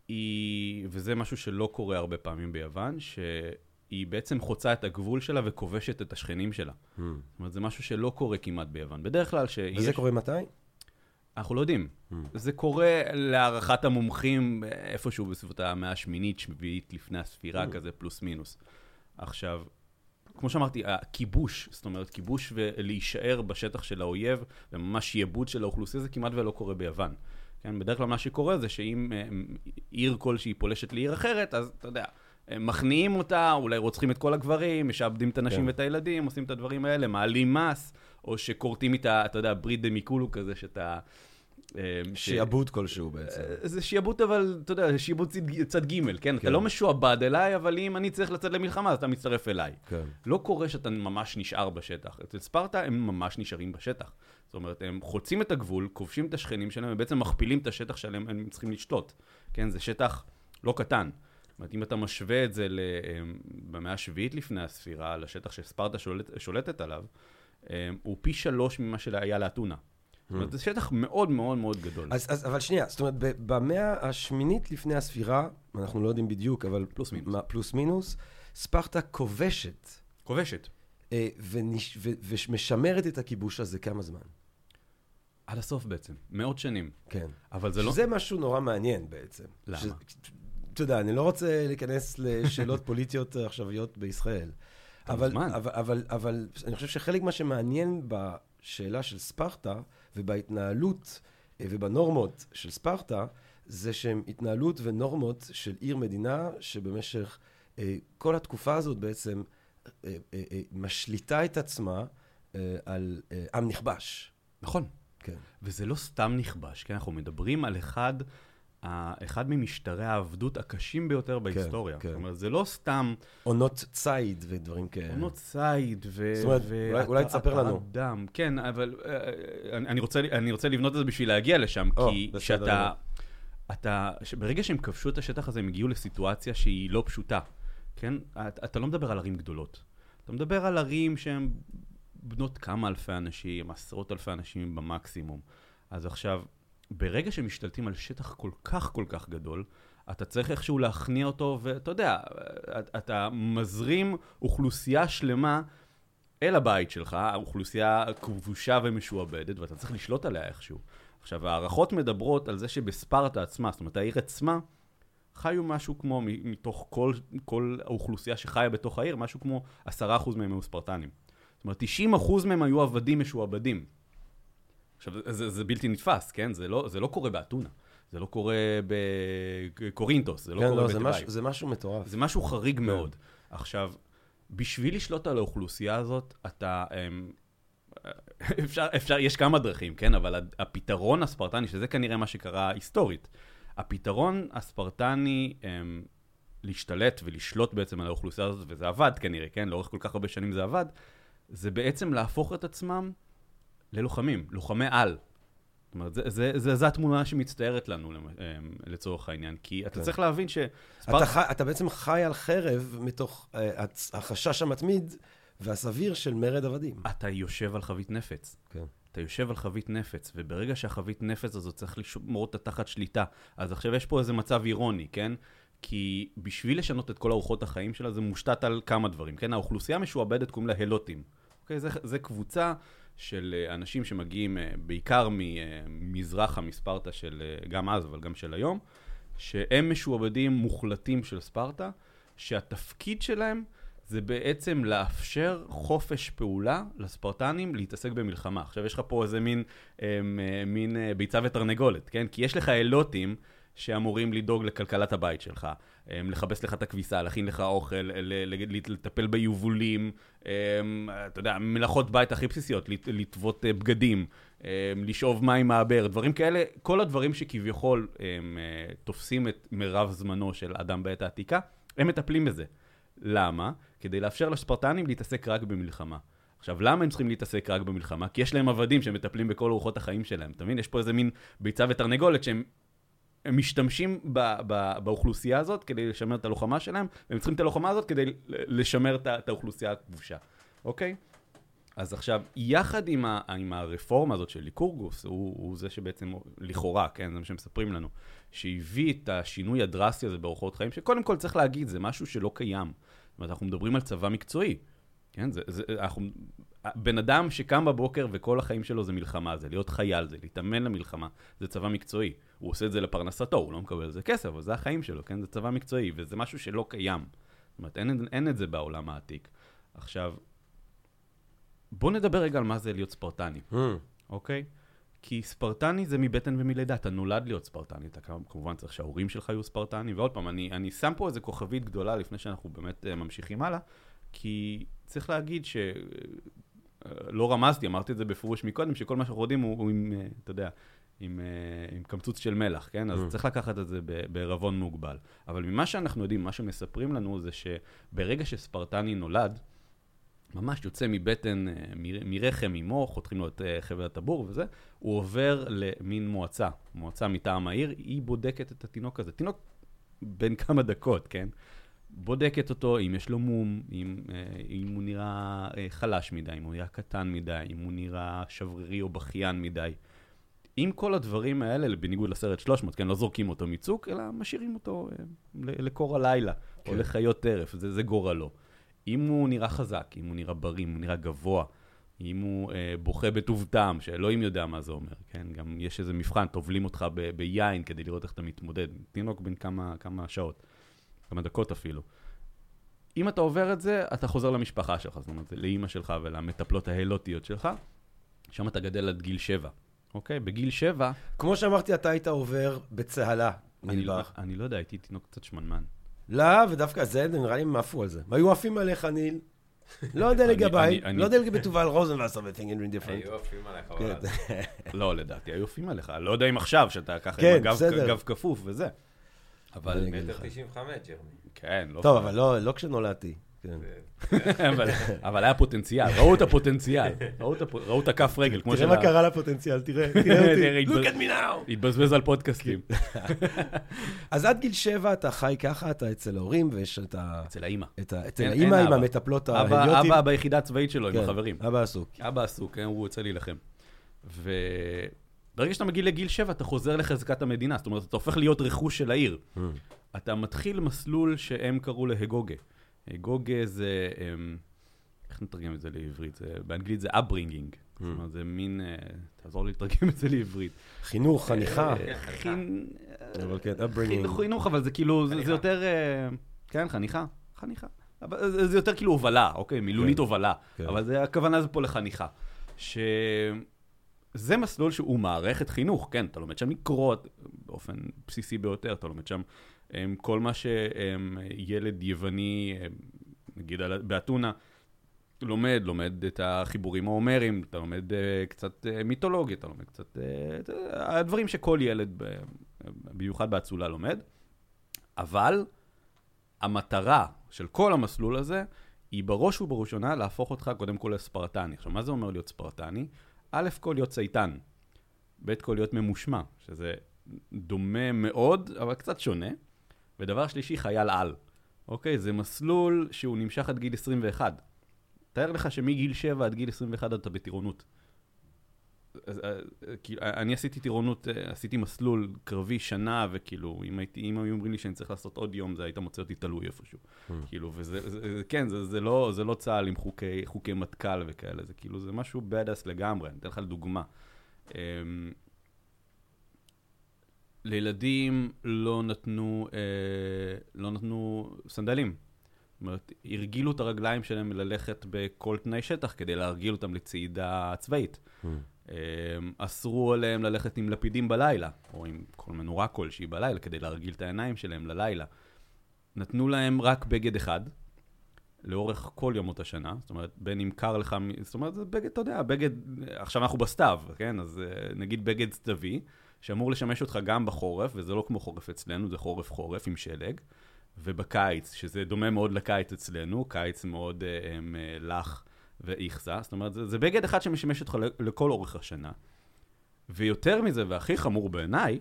היא, וזה משהו שלא קורה הרבה פעמים ביוון, שהיא בעצם חוצה את הגבול שלה וכובשת את השכנים שלה. Hmm. זאת אומרת, זה משהו שלא קורה כמעט ביוון. בדרך כלל שיש... וזה קורה מתי? אנחנו לא יודעים. Hmm. זה קורה להערכת המומחים איפשהו בסביבות המאה השמינית, שביעית לפני הספירה, Mm. כזה פלוס מינוס. עכשיו, כמו שאמרתי, הכיבוש, זאת אומרת, כיבוש ולהישאר בשטח של האויב, וממש שיעבוד של האוכלוסייה, זה כמעט ולא קורה ביוון. כן, בדרך כלל מה שקורה זה שאם אה, עיר כלשהי פולשת לעיר אחרת, אז אתה יודע, מכניעים אותה, אולי רוצחים את כל הגברים, משעבדים את הנשים כן. ואת הילדים, עושים את הדברים האלה, מעלים מס, או שכורתים איתה, אתה יודע, ברית דמיקולו כזה, שאתה... אה, ש- שיעבוד כלשהו בעצם. אה, זה שיעבוד, אבל, אתה יודע, שיעבוד צד, צד ג', כן? כן? אתה כן. לא משועבד אליי, אבל אם אני צריך לצאת למלחמה, אז אתה מצטרף אליי. כן. לא קורה שאתה ממש נשאר בשטח. אצל ספרטה הם ממש נשארים בשטח. זאת אומרת, הם חוצים את הגבול, כובשים את השכנים שלהם, ובעצם מכפילים את השטח שלהם הם צריכים לשלוט. כן, זה שטח לא קטן. זאת אומרת, אם אתה משווה את זה אמ, במאה השביעית לפני הספירה, לשטח שספרטה שולט, שולטת עליו, אמ, הוא פי שלוש ממה שהיה לאתונה. זאת אומרת, זה שטח מאוד מאוד מאוד גדול. אז, אז, אבל שנייה, זאת אומרת, במאה השמינית לפני הספירה, אנחנו לא יודעים בדיוק, אבל... פלוס מינוס. מה, פלוס מינוס, ספרטה כובשת כובשת. אה, ונש, ו, ומשמרת את הכיבוש הזה כמה זמן. עד הסוף בעצם, מאות שנים. כן. אבל זה לא... שזה משהו נורא מעניין בעצם. למה? ש- אתה יודע, אני לא רוצה להיכנס לשאלות פוליטיות עכשוויות בישראל. אבל. אבל, אבל, אבל אני חושב שחלק מה שמעניין בשאלה של ספרטה ובהתנהלות ובנורמות של ספרטה, זה שהם התנהלות ונורמות של עיר מדינה שבמשך אה, כל התקופה הזאת בעצם אה, אה, אה, משליטה את עצמה אה, על אה, עם נכבש. נכון. כן. וזה לא סתם נכבש, כן? אנחנו מדברים על אחד, אחד ממשטרי העבדות הקשים ביותר בהיסטוריה. כן. זאת אומרת, זה לא סתם עונות ציד ודברים כאלה. עונות ציד ו... זאת אומרת, ו- אולי- אולי תספר לנו. דם. כן, אבל אה, אני, אני, רוצה, אני רוצה לבנות את זה בשביל להגיע לשם, או, כי בסדר שאתה... גמור. אתה, ברגע שהם כבשו את השטח הזה, הם הגיעו לסיטואציה שהיא לא פשוטה, כן? אתה, אתה לא מדבר על ערים גדולות. אתה מדבר על ערים שהן בנות כמה אלפי אנשים, עשרות אלפי אנשים במקסימום. אז עכשיו, ברגע שמשתלטים על שטח כל כך כל כך גדול, אתה צריך איכשהו להכניע אותו, ואתה יודע, אתה מזרים אוכלוסייה שלמה אל הבית שלך, אוכלוסייה כבושה ומשועבדת, ואתה צריך לשלוט עליה איכשהו. עכשיו, הערכות מדברות על זה שבספרטה עצמה, זאת אומרת, העיר עצמה, חיו משהו כמו, מתוך כל, כל האוכלוסייה שחיה בתוך העיר, משהו כמו עשרה אחוז מהם היו ספרטנים. זאת אומרת, 90 אחוז מהם היו עבדים משועבדים. עכשיו, זה, זה בלתי נתפס, כן? זה לא, זה לא קורה באתונה. זה לא קורה בקורינטוס, זה לא כן, קורה לא. משהו- זה משהו מטורף. זה משהו כן. חריג מאוד. עכשיו, בשביל לשלוט על האוכלוסייה הזאת, אתה... אמ, אפשר, אפשר, יש כמה דרכים, כן? אבל הפתרון הספרטני, שזה כנראה מה שקרה היסטורית, הפתרון הספרטני אמ, להשתלט ולשלוט בעצם על האוכלוסייה הזאת, וזה עבד כנראה, כן? לאורך כל כך הרבה שנים זה עבד, זה בעצם להפוך את עצמם ללוחמים, לוחמי על. זאת אומרת, זה, זה, זה, זה התמונה שמצטיירת לנו אמ, לצורך העניין, כי אתה כן. צריך להבין אתה, שספרטה... חי, אתה בעצם חי על חרב מתוך אה, הצ- החשש המתמיד והסביר של מרד עבדים. אתה יושב על חבית נפץ. כן. אתה יושב על חבית נפץ, וברגע שהחבית נפץ הזאת צריך לשמור אותה תחת שליטה, אז עכשיו יש פה איזה מצב אירוני, כן? כי בשביל לשנות את כל אורחות החיים שלה, זה מושתת על כמה דברים, כן? האוכלוסייה המשועבדת קוראים לה הלוטים. אוקיי? זה, זה קבוצה של אה, אנשים שמגיעים אה, בעיקר ממזרחה, מספרטה של אה, גם אז, אבל גם של היום, שהם משועבדים מוחלטים של ספרטה, שהתפקיד שלהם זה בעצם לאפשר חופש פעולה לספרטנים להתעסק במלחמה. עכשיו, יש לך פה איזה מין, אה, מין אה, ביצה ותרנגולת, כן? כי יש לך אלוטים שאמורים לדאוג לכלכלת הבית שלך, אה, לכבס לך את הכביסה, להכין לך אוכל, לטפל ביבולים, אה, אתה יודע, מלאכות בית הכי בסיסיות, לט- לטוות אה, בגדים, אה, לשאוב מים מהבאר, דברים כאלה, כל הדברים שכביכול אה, אה, תופסים את מירב זמנו של אדם בעת העתיקה, הם מטפלים בזה. למה? כדי לאפשר לספרטנים להתעסק רק במלחמה. עכשיו, למה הם צריכים להתעסק רק במלחמה? כי יש להם עבדים שמטפלים בכל אורחות החיים שלהם. אתה מבין? יש פה איזה מין ביצה ותרנגולת שהם הם משתמשים ב, ב, באוכלוסייה הזאת כדי לשמר את הלוחמה שלהם, והם צריכים את הלוחמה הזאת כדי לשמר את, את האוכלוסייה הכבושה, אוקיי? אז עכשיו, יחד עם, ה, עם הרפורמה הזאת של ליקורגוס, הוא, הוא זה שבעצם, לכאורה, כן, זה מה שמספרים לנו, שהביא את השינוי הדרסטי הזה באורחות חיים, שקודם כל צריך להגיד, זה משהו שלא קיים. זאת אומרת, אנחנו מדברים על צבא מקצועי, כן? זה, זה, אנחנו, בן אדם שקם בבוקר וכל החיים שלו זה מלחמה, זה להיות חייל, זה להתאמן למלחמה, זה צבא מקצועי. הוא עושה את זה לפרנסתו, הוא לא מקבל על זה כסף, אבל זה החיים שלו, כן? זה צבא מקצועי, וזה משהו שלא קיים. זאת אומרת, אין, אין את זה בעולם העתיק. עכשיו, בוא נדבר רגע על מה זה להיות ספרטני, Hmm. אוקיי? כי ספרטני זה מבטן ומלידה, אתה נולד להיות ספרטני, אתה כמובן צריך שההורים שלך יהיו ספרטני, ועוד פעם, אני, אני שם פה איזה כוכבית גדולה לפני שאנחנו באמת uh, ממשיכים הלאה, כי צריך להגיד ש... לא רמזתי, אמרתי את זה בפירוש מקודם, שכל מה שאנחנו יודעים הוא, הוא עם, אה, אתה יודע, עם, אה, עם קמצוץ של מלח, כן? אז Mm. צריך לקחת את זה ב- בערבון מוגבל. אבל ממה שאנחנו יודעים, מה שמספרים לנו זה שברגע שספרטני נולד, ממש יוצא מבטן, אה, מרחם אמו, חותכים לו את חבל הטבור וזה, הוא עובר למין מועצה, מועצה מטעם העיר, היא בודקת את התינוק הזה. תינוק בן כמה דקות, כן? בודקת אותו, אם יש לו מום, אם, אה, אם הוא נראה אה, חלש מדי, אם הוא נראה קטן מדי, אם הוא נראה שברירי או בכיין מדי. עם כל הדברים האלה, בניגוד לסרט 300, כן, לא זורקים אותו מצוק, אלא משאירים אותו אה, לקור הלילה, כן. או. לחיות טרף, זה, זה גורלו. אם הוא נראה חזק, אם הוא נראה בריא, אם הוא נראה גבוה, אם הוא אה, בוכה בטוב טעם, שאלוהים יודע מה זה אומר, כן? גם יש איזה מבחן, טובלים אותך ב- ביין כדי לראות איך אתה מתמודד. תינוק בן כמה, כמה שעות, כמה דקות אפילו. אם אתה עובר את זה, אתה חוזר למשפחה שלך, זאת אומרת, לאימא שלך ולמטפלות ההלוטיות שלך, שם אתה גדל עד גיל שבע, אוקיי? בגיל שבע, כמו שאמרתי, אתה היית עובר בצהלה, אני לא. אני לא יודע, הייתי תינוק קצת שמנמן. לא, ודווקא זה, נראה לי הם עפו על זה. הם היו עפים עליך, ניל. לא יודע לגביי, לא יודע לגבי תובל רוזנבסר ו-thinking in different. היו עפים עליך, כן. אבל... לא, לדעתי היו יפים עליך. לא יודע אם עכשיו, שאתה ככה כן, עם הגב בסדר. גב כפוף וזה. אבל, מטר לך. 95, ג'רמי. כן, לא... טוב, אבל לא- לא כשנולדתי. כן. אבל, אבל היה פוטנציאל, ראו את הפוטנציאל, ראו את, הפ... ראו את הכף רגל, כמו תראה של מה קרה לפוטנציאל, תראה, תראה תראה, אותי. Look at me now! התבזבז על פודקאסטים. אז עד גיל שבע אתה חי ככה, אתה אצל ההורים, ויש את ה... אצל האימא. אצל האימא עם. המטפלות ההליוטים. אבא ביחידה הצבאית שלו עם כן, החברים. אבא עסוק. אבא עסוק, כן, הוא יוצא להילחם. וברגע שאתה מגיע לגיל שבע, אתה חוזר לחזקת המדינה. זאת אומרת, אתה הופך להיות רכוש של העיר. Mm. אתה מתחיל מסלול שהם קראו להגוגה. הגוגה זה, אמ, איך נתרגם את זה לעברית? זה, באנגלית זה upbringing. זאת אומרת, זה מין, אה, תעזור לי לתרגם את זה לעברית. חינוך, חניכה. אה, חין... אבל כן, חינוך, upbringing. חינוך, אבל זה כאילו, זה- זה חניכה. יותר, אה, כן, חניכה, חניכה. אבל זה- זה יותר כאילו הובלה, אוקיי, מילולית כן. הובלה. כן. אבל זה- הכוונה זה פה לחניכה. זה מסלול שהוא מערכת חינוך, כן, אתה לומד שם לקרוא באופן בסיסי ביותר, אתה לומד שם אמ, כל מה שילד יווני, אמ, נגיד באתונה, לומד, לומד את החיבורים ההומריים, אתה לומד אה, קצת אה, מיתולוגיה, אתה לומד קצת... אה, הדברים שכל ילד, במיוחד באצולה, לומד. אבל המטרה של כל המסלול הזה, היא בראש ובראשונה להפוך אותך קודם כל לספרטני. עכשיו, מה זה אומר להיות ספרטני? א' כל להיות צייתן, ב' כל להיות ממושמע, שזה דומה מאוד, אבל קצת שונה. ודבר שלישי, חייל על. אוקיי? זה מסלול שהוא נמשך עד גיל 21. תאר לך שמגיל 7 עד גיל 21 אתה בטירונות. אז, אה, אה, כאילו, אני עשיתי טירונות, אה, עשיתי מסלול קרבי שנה, וכאילו, אם, הייתי, אם היו אומרים לי שאני צריך לעשות עוד יום, זה היית מוצא אותי תלוי איפשהו. כאילו, וזה, זה, כן, זה, זה, לא, זה לא צה"ל עם חוקי, חוקי מטכ"ל וכאלה, זה כאילו, זה משהו badass לגמרי, אני אתן לך דוגמה. אמ, לילדים לא נתנו, אה, לא נתנו סנדלים. זאת אומרת, הרגילו את הרגליים שלהם ללכת בכל תנאי שטח כדי להרגיל אותם לצעידה צבאית. אמ, אסרו עליהם ללכת עם לפידים בלילה, או עם כל מנורה כלשהי בלילה, כדי להרגיל את העיניים שלהם ללילה. נתנו להם רק בגד אחד, לאורך כל ימות השנה, זאת אומרת, בין אם קר לך, זאת אומרת, זה בגד, אתה יודע, בגד, עכשיו אנחנו בסתיו, כן? אז אה, נגיד בגד סתווי, שאמור לשמש אותך גם בחורף, וזה לא כמו חורף אצלנו, זה חורף-חורף עם שלג, ובקיץ, שזה דומה מאוד לקיץ אצלנו, קיץ מאוד אה, אה, לח ואיכסה, זאת אומרת, זה, זה בגד אחד שמשמש אותך לכל אורך השנה. ויותר מזה, והכי חמור בעיניי,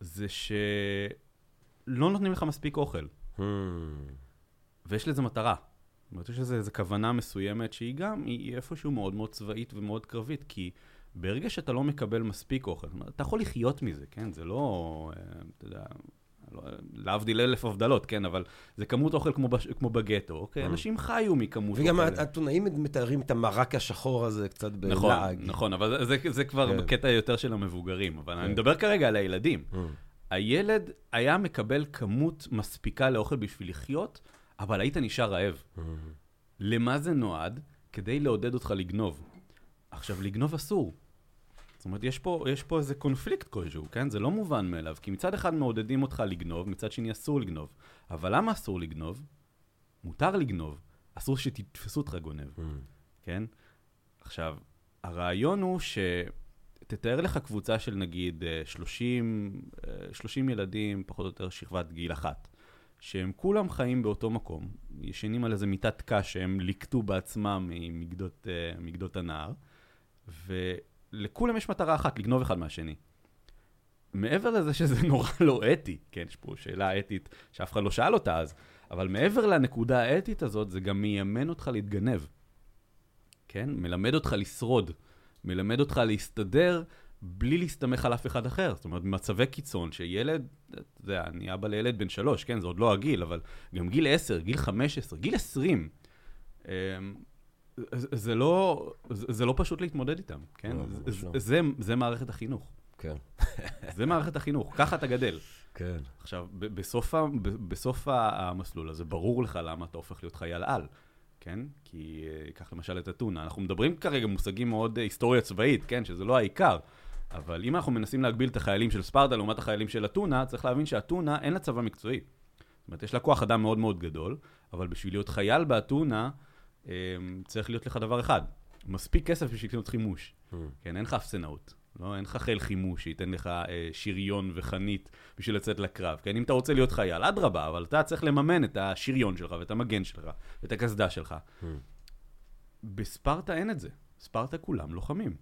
זה שלא נותנים לך מספיק אוכל. Hmm. ויש לזה מטרה. זאת אומרת, יש לזה איזו כוונה מסוימת שהיא גם, היא איפשהו מאוד מאוד צבאית ומאוד קרבית, כי ברגע שאתה לא מקבל מספיק אוכל, זאת אומרת, אתה יכול לחיות מזה, כן? זה לא, אה, אתה יודע, להבדיל אלף הבדלות, כן? אבל זה כמות אוכל כמו, בש, כמו בגטו, אוקיי? אנשים חיו מכמות וגם אוכל. האתונאים מתארים את המרק השחור הזה קצת נכון, בלעג. נכון, אבל זה, זה כבר כן. בקטע יותר של המבוגרים. אבל אני כן. מדבר כרגע על הילדים. Hmm. הילד היה מקבל כמות מספיקה לאוכל בשביל לחיות, אבל היית נשאר רעב. Hmm. למה זה נועד? כדי לעודד אותך לגנוב. עכשיו, לגנוב אסור. זאת אומרת, יש פה, יש פה איזה קונפליקט כלשהו, כן? זה לא מובן מאליו, כי מצד אחד מעודדים אותך לגנוב, מצד שני אסור לגנוב. אבל למה אסור לגנוב? מותר לגנוב, אסור שתתפסו אותך גונב, Hmm. כן? עכשיו, הרעיון הוא ש... תתאר לך קבוצה של נגיד אה, 30, אה, 30 ילדים, פחות או יותר שכבת גיל אחת, שהם כולם חיים באותו מקום, ישנים על איזה מיטת קש שהם ליקטו בעצמם מגדות, אה, מגדות הנהר, ולכולם יש מטרה אחת, לגנוב אחד מהשני. מעבר לזה שזה נורא לא אתי, כן, יש פה שאלה אתית שאף אחד לא שאל אותה אז, אבל מעבר לנקודה האתית הזאת, זה גם מיימן אותך להתגנב. כן? מלמד אותך לשרוד, מלמד אותך להסתדר בלי להסתמך על אף אחד אחר. זאת אומרת, במצבי קיצון, שילד, אתה יודע, אני אבא לילד בן שלוש, כן? זה עוד לא הגיל, אבל גם גיל עשר, גיל חמש עשרה, גיל עשרים, אמ, זה, לא, זה, זה לא פשוט להתמודד איתם, כן? לא, זה, לא. זה, זה מערכת החינוך. כן, זה מערכת החינוך, ככה אתה גדל. כן. עכשיו, בסוף, בסוף המסלול הזה, ברור לך למה אתה הופך להיות חייל על, כן? כי, אה, קח למשל את אתונה. אנחנו מדברים כרגע במושגים מאוד אה, היסטוריה צבאית, כן? שזה לא העיקר. אבל אם אנחנו מנסים להגביל את החיילים של ספרטה לעומת החיילים של אתונה, צריך להבין שאתונה אין לה צבא מקצועי. זאת אומרת, יש לה כוח אדם מאוד מאוד גדול, אבל בשביל להיות חייל באתונה, צריך להיות לך דבר אחד, מספיק כסף בשביל לקנות חימוש. Hmm. כן, אין לך אפסנאות. לא, אין לך חיל חימוש שייתן לך אה, שריון וחנית בשביל לצאת לקרב. כן, אם אתה רוצה להיות חייל, אדרבה, אבל אתה צריך לממן את השריון שלך ואת המגן שלך ואת הקסדה שלך. Hmm. בספרטה אין את זה. ספרטה כולם לוחמים.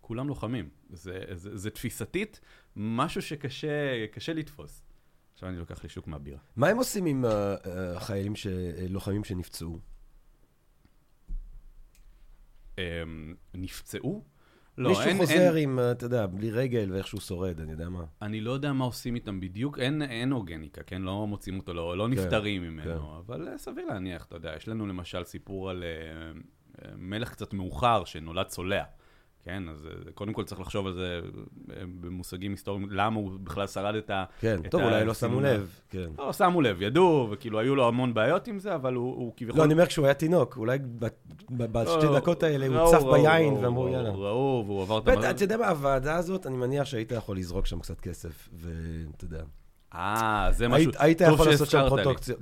כולם לוחמים. זה, זה, זה תפיסתית משהו שקשה קשה לתפוס. עכשיו אני לוקח לי שוק מהבירה. מה הם עושים עם אה, אה, החיילים, אה, לוחמים שנפצעו? הם, נפצעו? לא, מישהו אין, חוזר אין, עם, אה, אתה יודע, בלי רגל ואיכשהו שורד, אני יודע מה. אני לא יודע מה עושים איתם בדיוק, אין, אין אורגניקה, כן? לא מוצאים אותו, לא, לא כן, נפטרים ממנו, כן. אבל אה, סביר להניח, אתה יודע, יש לנו למשל סיפור על אה, אה, מלך קצת מאוחר שנולד צולע, כן, אז אה, קודם כל צריך לחשוב על זה אה, במושגים היסטוריים, למה הוא בכלל שרד את ה... כן, את טוב, אולי לא שמו ה- לב, כן. לא, שמו לב, ידעו, וכאילו היו לו המון בעיות עם זה, אבל הוא, הוא כביכול... לא, אני אומר כשהוא היה תינוק, אולי בשתי לא, דקות האלה הוא צף ביין ואמרו יאללה. ראו, והוא עבר את באמת, המ- אתה יודע מה, הוועדה הזאת, אני מניח שהיית יכול לזרוק שם קצת כסף, ואתה יודע. אה, זה משהו... היית- יכול לעשות שם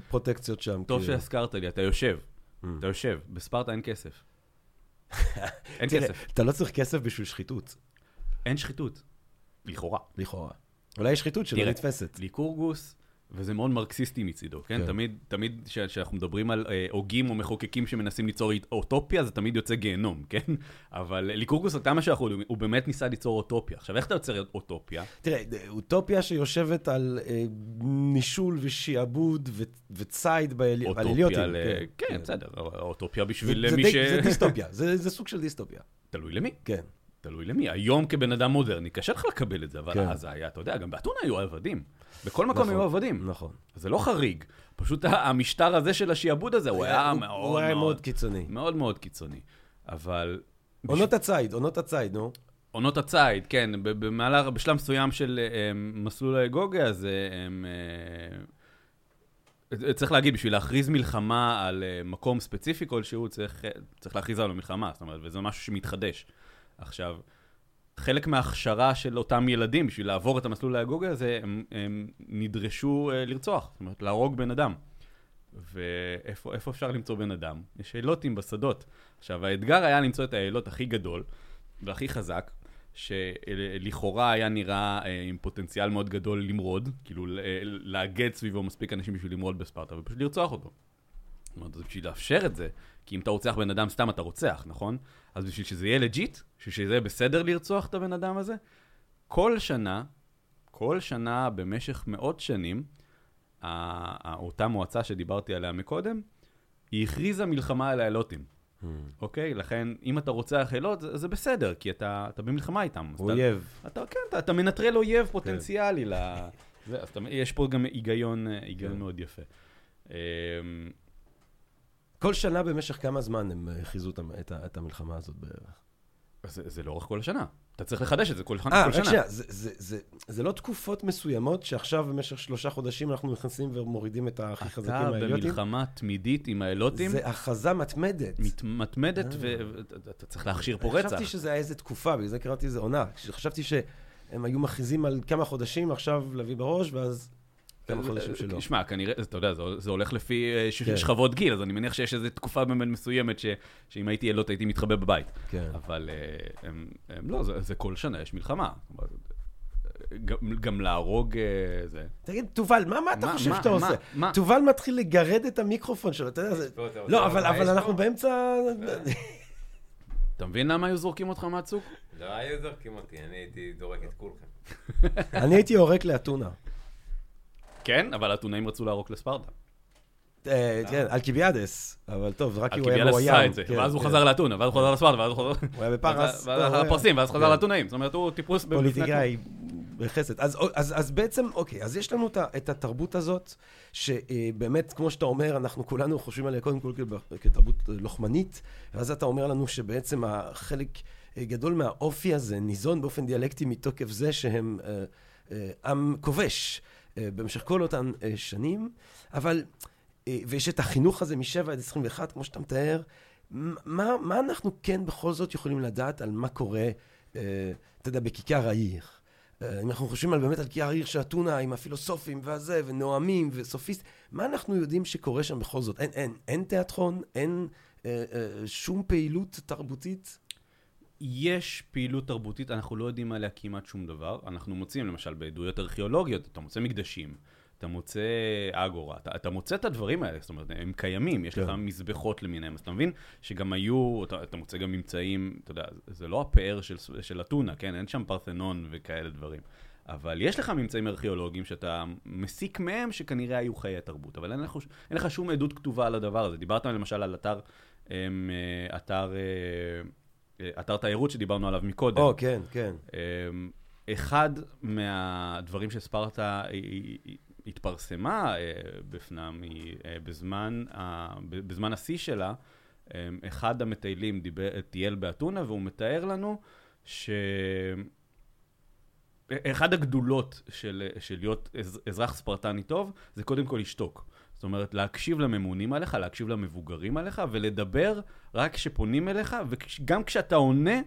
פרוטקציות שם. טוב כאילו. שהזכרת לי, אתה יושב. Mm. אתה יושב, בספרטה אין כסף. אין כסף. אתה לא צריך כסף בשביל שחיתות, אין שחיתות. לכאורה. לכאורה. אולי יש שחיתות שלא נתפסת. ליקורגוס, וזה מאוד מרקסיסטי מצידו, כן? כן. תמיד, תמיד כש- כשאנחנו מדברים על אה, הוגים או מחוקקים שמנסים ליצור אוטופיה, זה תמיד יוצא גיהנום, כן? אבל ליקורגוס, אתה מה שאנחנו יודעים, הוא באמת ניסה ליצור אוטופיה. עכשיו, איך אתה יוצר אוטופיה? תראה, אוטופיה שיושבת על אה, נישול ושעבוד ו- וציד באלי- על אליוטים. אוטופיה ל... כן, בסדר, אוטופיה זה- בשביל זה למי די- ש... זה דיסטופיה, זה זה סוג של דיסטופיה. תלוי למי. כן. תלוי למי. היום כבן אדם מודרני, קשה לך לקבל את זה, אבל כן. אז היה, אתה יודע, גם באתונה היו עבדים. בכל מקום נכון, היו עבדים. נכון. זה לא חריג. פשוט המשטר הזה של השעבוד הזה, הוא היה הוא- מאוד הוא היה מאוד מאוד קיצוני. מאוד מאוד קיצוני. אבל... עונות הציד, עונות הציד, נו. עונות הציד, כן, ב- במהלך, בשלב מסוים של אה, מסלול האגוגה, אז אה, הם... אה, צריך להגיד, בשביל להכריז מלחמה על אה, מקום ספציפי כלשהו, צריך, אה, צריך להכריז עליו מלחמה, זאת אומרת, וזה משהו שמתחדש. עכשיו, חלק מההכשרה של אותם ילדים, בשביל לעבור את המסלול האגוגה הזה, הם, הם נדרשו אה, לרצוח, זאת אומרת, להרוג בן אדם. ואיפה איפה אפשר למצוא בן אדם? יש אילות בשדות. עכשיו, האתגר היה למצוא את ההילוט הכי גדול והכי חזק, שלכאורה היה נראה אה, עם פוטנציאל מאוד גדול למרוד, כאילו אה, לאגד סביבו מספיק אנשים בשביל למרוד בספרטה ופשוט לרצוח אותו. זאת אומרת, אז בשביל לאפשר את זה, כי אם אתה רוצח בן אדם, סתם אתה רוצח, נכון? אז בשביל שזה יהיה legit, בשביל שזה יהיה בסדר לרצוח את הבן אדם הזה, כל שנה, כל שנה במשך מאות שנים, אותה מועצה שדיברתי עליה מקודם, היא הכריזה מלחמה על האלוטים, אוקיי? לכן, אם אתה רוצח אילות, זה, זה בסדר, כי אתה, אתה במלחמה איתם. אז אתה- אויב. אתה, כן, אתה, אתה מנטרל אויב פוטנציאלי ל... זה, אז אתה, יש פה גם היגיון, אה, היגיון כן. מאוד יפה. כל שנה במשך כמה זמן הם אה, הכריזו את את המלחמה הזאת בערך? זה, זה לאורך כל השנה. אתה צריך לחדש את זה כל, אה, כל רק שנה. שנייה, זה- זה- זה- זה לא תקופות מסוימות שעכשיו במשך שלושה חודשים אנחנו נכנסים ומורידים את הכי חזקים אתה מהאליוטים? במלחמה תמידית עם האלוטים, זה הכרזה מתמדת. מת- מתמדת, אה. ואתה צריך להכשיר פה רצח. חשבתי שזה היה איזה תקופה, בגלל זה קראתי לזה עונה. חשבתי שהם היו מכריזים על כמה חודשים, עכשיו להביא בראש, ואז כמה חודשים שלא. שמע, כנראה, אתה יודע, זה, זה הולך לפי אה, כן. שכבות גיל, אז אני מניח שיש איזו תקופה באמת מסוימת ש, שאם הייתי ילוד הייתי מתחבא בבית. כן. אבל אה, הם, הם לא, זה, זה כל שנה, יש מלחמה. גם, גם להרוג אה, זה. תגיד, תובל, מה מה אתה מה- חושב מה- שאתה מה- עושה? מה? תובל מתחיל לגרד את המיקרופון שלו, אתה יודע, זה... לא, אבל אנחנו? באמצע... אתה מבין למה היו זורקים אותך מהצוק? לא היו זורקים אותי, אני הייתי זורק את כולכם. אני הייתי יורק לאתונה. כן, אבל האתונאים רצו לערוק לספרטה. אה, כן, אלקיביאדס, אבל טוב, רק כי הוא היה אלקיביאדס מרואיין. עשה את זה, כן, ואז הוא כן. חזר לאתונה, ואז הוא חזר לספרטה, ואז הוא חזר... הוא היה בפרס. ואז הוא היה- לפרסים, ואז חזר כן. לאתונאים. זאת אומרת, הוא טיפוס... פוליטיקאי בחסד. אז, בעצם, אוקיי, אז יש לנו את, התרבות הזאת, שבאמת, כמו שאתה אומר, אנחנו כולנו חושבים עליה קודם כל כתרבות לוחמנית, ואז אתה אומר לנו שבעצם החלק גדול מהאופי הזה ניזון באופן דיאלקטי מתוקף זה שהם אה, אה, עם כובש במשך כל אותן אה, שנים, אבל, אה, ויש את החינוך הזה משבע עד עשרים ואחת, כמו שאתה מתאר, מה, מה אנחנו כן בכל זאת יכולים לדעת על מה קורה, אה, אתה יודע, בכיכר העיר? אה, אם אנחנו חושבים על באמת על כיכר העיר של אתונה עם הפילוסופים והזה, ונואמים וסופיסט, מה אנחנו יודעים שקורה שם בכל זאת? אין, אין, אין תיאטרון, אין אה, אה, שום פעילות תרבותית? יש פעילות תרבותית, אנחנו לא יודעים עליה כמעט שום דבר. אנחנו מוצאים, למשל, בעדויות ארכיאולוגיות, אתה מוצא מקדשים, אתה מוצא אגורה, אתה, אתה מוצא את הדברים האלה, זאת אומרת, הם קיימים, יש כן. לך מזבחות למיניהם, אז אתה מבין שגם היו, אתה, אתה מוצא גם ממצאים, אתה יודע, זה לא הפאר של, של אתונה, כן? אין שם פרתנון וכאלה דברים. אבל יש לך ממצאים ארכיאולוגיים שאתה מסיק מהם שכנראה היו חיי תרבות, אבל אין לך, אין לך שום עדות כתובה על הדבר הזה. דיברת למשל על אתר, אמ, אה, אתר, אה, אתר תיירות שדיברנו עליו מקודם. או, כן, כן. אמ, אחד מהדברים שספרטה התפרסמה אה, בפנם, היא אה, בזמן, בזמן השיא שלה, אמ, אחד המטיילים דיבר, טייל באתונה והוא מתאר לנו ש... אחד הגדולות של, של להיות אז, אזרח ספרטני טוב, זה קודם כל לשתוק. זאת אומרת, להקשיב לממונים עליך, להקשיב למבוגרים עליך, ולדבר רק כשפונים אליך, וגם כשאתה עונה,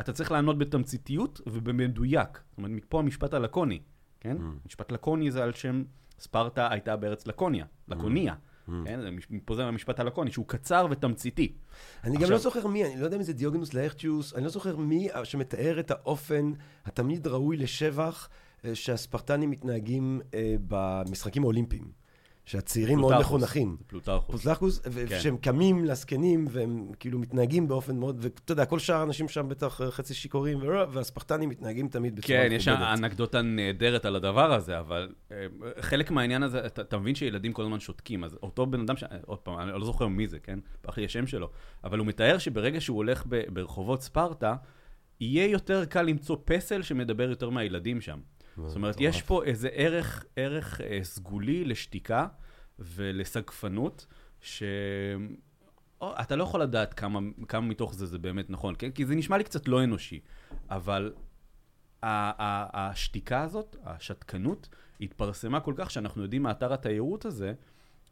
אתה צריך לענות בתמציתיות ובמדויק. זאת אומרת, מפה המשפט הלקוני, כן? Mm. משפט לקוני זה על שם ספרטה הייתה בארץ לקוניה, לקוניה. Mm. כן? מפה זה המשפט הלקוני, שהוא קצר ותמציתי. אני עכשיו... גם לא זוכר מי, אני לא יודע אם זה דיוגנוס לארטיוס, אני לא זוכר מי שמתאר את האופן התמיד ראוי לשבח אה, שהספרטנים מתנהגים אה, במשחקים האולימפיים. שהצעירים מאוד מחונכים. פלוטרכוס. פלוטרכוס, כן. שהם קמים לזקנים, והם כאילו מתנהגים באופן מאוד, ואתה יודע, כל שאר האנשים שם בטח חצי שיכורים, והספרטנים מתנהגים תמיד בצורה מכובדת. כן, יש אנקדוטה נהדרת על הדבר הזה, אבל אה, חלק מהעניין הזה, אתה, אתה מבין שילדים כל הזמן שותקים, אז אותו בן אדם, ש... עוד פעם, אני לא זוכר מי זה, כן? פח לי השם שלו, אבל הוא מתאר שברגע שהוא הולך ב, ברחובות ספרטה, יהיה יותר קל למצוא פסל שמדבר יותר מהילדים שם. זאת אומרת, יש פה איזה ערך, ערך אה, סגולי לשתיקה ולסגפנות, ש... או, אתה לא יכול לדעת כמה, כמה מתוך זה זה באמת נכון, כן? כי זה נשמע לי קצת לא אנושי, אבל השתיקה הזאת, השתקנות, התפרסמה כל כך שאנחנו יודעים מאתר התיירות הזה,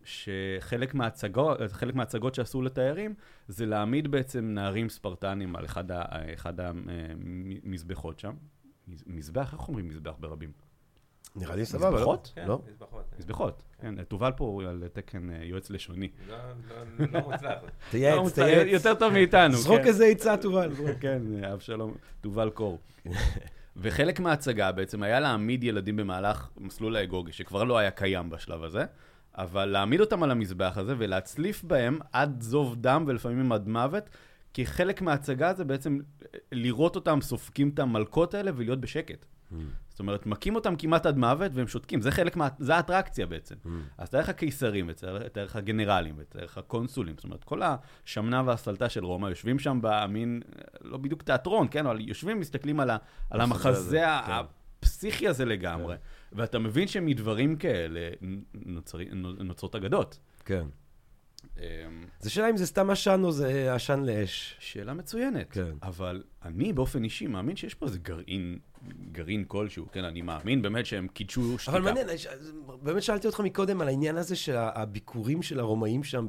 שחלק מההצגות, מההצגות שעשו לתיירים, זה להעמיד בעצם נערים ספרטנים על אחד, ה, אחד המזבחות שם, מזבח, איך אומרים מזבח ברבים? נראה לי סבבה, לא? מזבחות? כן, לא? מזבחות. מזבחות, כן. תובל פה על תקן אה, יועץ לשוני. לא, לא מוצלח. תייעץ, תייעץ. יותר טוב מאיתנו. זרוק כן. איזה עצה, תובל. כן, אבשלום, תובל קור. וחלק מההצגה בעצם היה להעמיד ילדים במהלך מסלול האגוגי, שכבר לא היה קיים בשלב הזה, אבל להעמיד אותם על המזבח הזה ולהצליף בהם עד זוב דם ולפעמים עד מוות, כי חלק מההצגה זה בעצם לראות אותם סופגים את המלקות האלה ולהיות בשקט. Mm. זאת אומרת, מכים אותם כמעט עד מוות והם שותקים. זה חלק מה... זה האטרקציה בעצם. Mm. אז תאר לך קיסרים, תאר לך גנרלים, תאר לך קונסולים. זאת אומרת, כל השמנה והסלטה של רומא יושבים שם במין, לא בדיוק תיאטרון, כן? אבל יושבים, מסתכלים על, ה... על המחזה כן. הפסיכי הזה לגמרי. כן. ואתה מבין שמדברים כאלה נוצר... נוצרות אגדות. כן. אמ, זה שאלה אם זה סתם עשן או זה עשן לאש. שאלה מצוינת. כן. אבל אני באופן אישי מאמין שיש פה איזה גרעין, גרעין כלשהו, כן, אני מאמין באמת שהם קידשו שתיקה. אבל מעניין, באמת שאלתי אותך מקודם על העניין הזה של הביקורים של הרומאים שם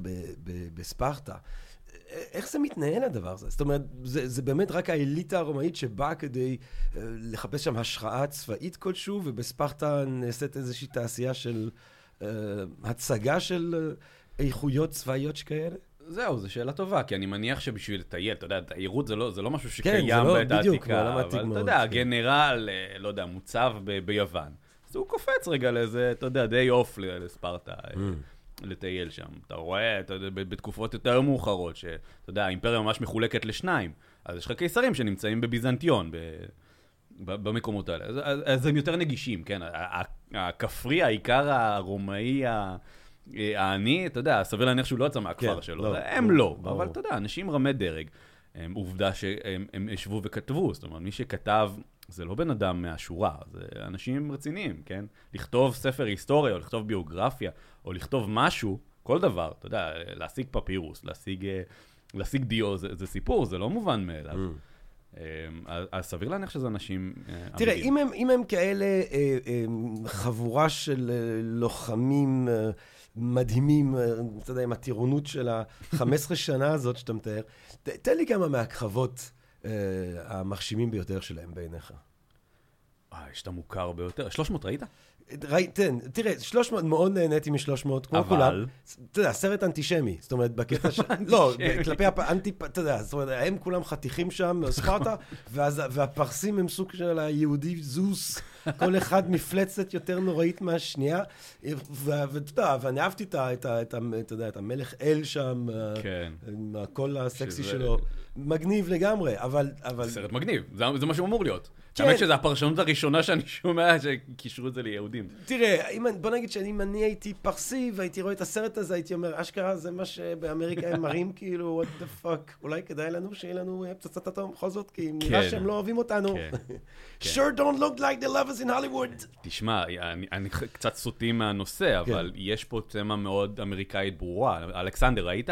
בספרטה. איך זה מתנהל הדבר הזה? זאת אומרת, זה, זה באמת רק האליטה הרומאית שבאה כדי לחפש שם השחאה צבאית כלשהו, ובספרטה נעשית איזושהי תעשייה של uh, הצגה של... Uh, איכויות צבאיות שכאלה? זהו, זו שאלה טובה, כי אני מניח שבשביל לטייל, אתה יודע, תיירות זה לא, זה לא משהו כן, שקיים כן, לא, בעת העתיקה, אבל אתה יודע, כן. גנרל, אה, לא יודע, מוצב ב- ביוון, אז הוא קופץ רגע לאיזה, אתה יודע, די אוף לספרטה. אה, mm. לטייל שם. אתה רואה, אתה יודע, בתקופות יותר מאוחרות, שאתה יודע, האימפריה ממש מחולקת לשניים. אז יש לך קיסרים שנמצאים בביזנטיון, ב... במקומות האלה. אז, אז, אז הם יותר נגישים, כן? הכפרי, העיקר הרומאי, העני, אתה יודע, סביר להניח שהוא לא יצא מהכפר כן, שלו, לא, הם לא, לא. אבל אתה יודע, אנשים רמי דרג, הם, עובדה שהם ישבו וכתבו, זאת אומרת, מי שכתב, זה לא בן אדם מהשורה, זה אנשים רציניים, כן? לכתוב ספר היסטוריה, או לכתוב ביוגרפיה, או לכתוב משהו, כל דבר, אתה יודע, להשיג פפירוס, להשיג, אה, להשיג דיו, זה, זה סיפור, זה לא מובן מאליו. Mm. אז, אז סביר להניח שזה אנשים אה, תראה, אם הם, אם הם כאלה אה, אה, חבורה של אה, לוחמים... מדהימים, אתה יודע, עם הטירונות של ה-15 שנה הזאת שאתה מתאר. תן לי כמה מהקרבות המחשימים ביותר שלהם בעיניך. אה, יש את המוכר ביותר. 300 ראית? ראי, תן, תראה, 300, מאוד נהניתי מ-300, כמו כולם. אבל... אתה יודע, סרט אנטישמי, זאת אומרת, בקטע ש... לא, כלפי האנטי... אתה יודע, זאת אומרת, הם כולם חתיכים שם, ספרטה, והפרסים הם סוג של היהודי זוס, כל אחד מפלצת יותר נוראית מהשנייה. ואתה יודע, ואני אהבתי את המלך אל שם, כן. עם הקול הסקסי שלו. מגניב לגמרי, אבל... אבל... סרט מגניב, זה, זה מה שהוא אמור להיות. כן. האמת שזו הפרשנות הראשונה שאני שומע שקישרו את זה ליהודים. תראה, אם, בוא נגיד שאם אני הייתי פרסי והייתי רואה את הסרט הזה, הייתי אומר, אשכרה זה מה שבאמריקה הם מראים, כאילו, what the fuck, אולי כדאי לנו שיהיה לנו אה, פצצת אטום בכל זאת, כי כן. נראה שהם לא אוהבים אותנו. כן. sure don't look like the lovers in Hollywood. תשמע, אני, אני קצת סוטים מהנושא, אבל כן. יש פה תמה מאוד אמריקאית ברורה. אלכסנדר, ראית?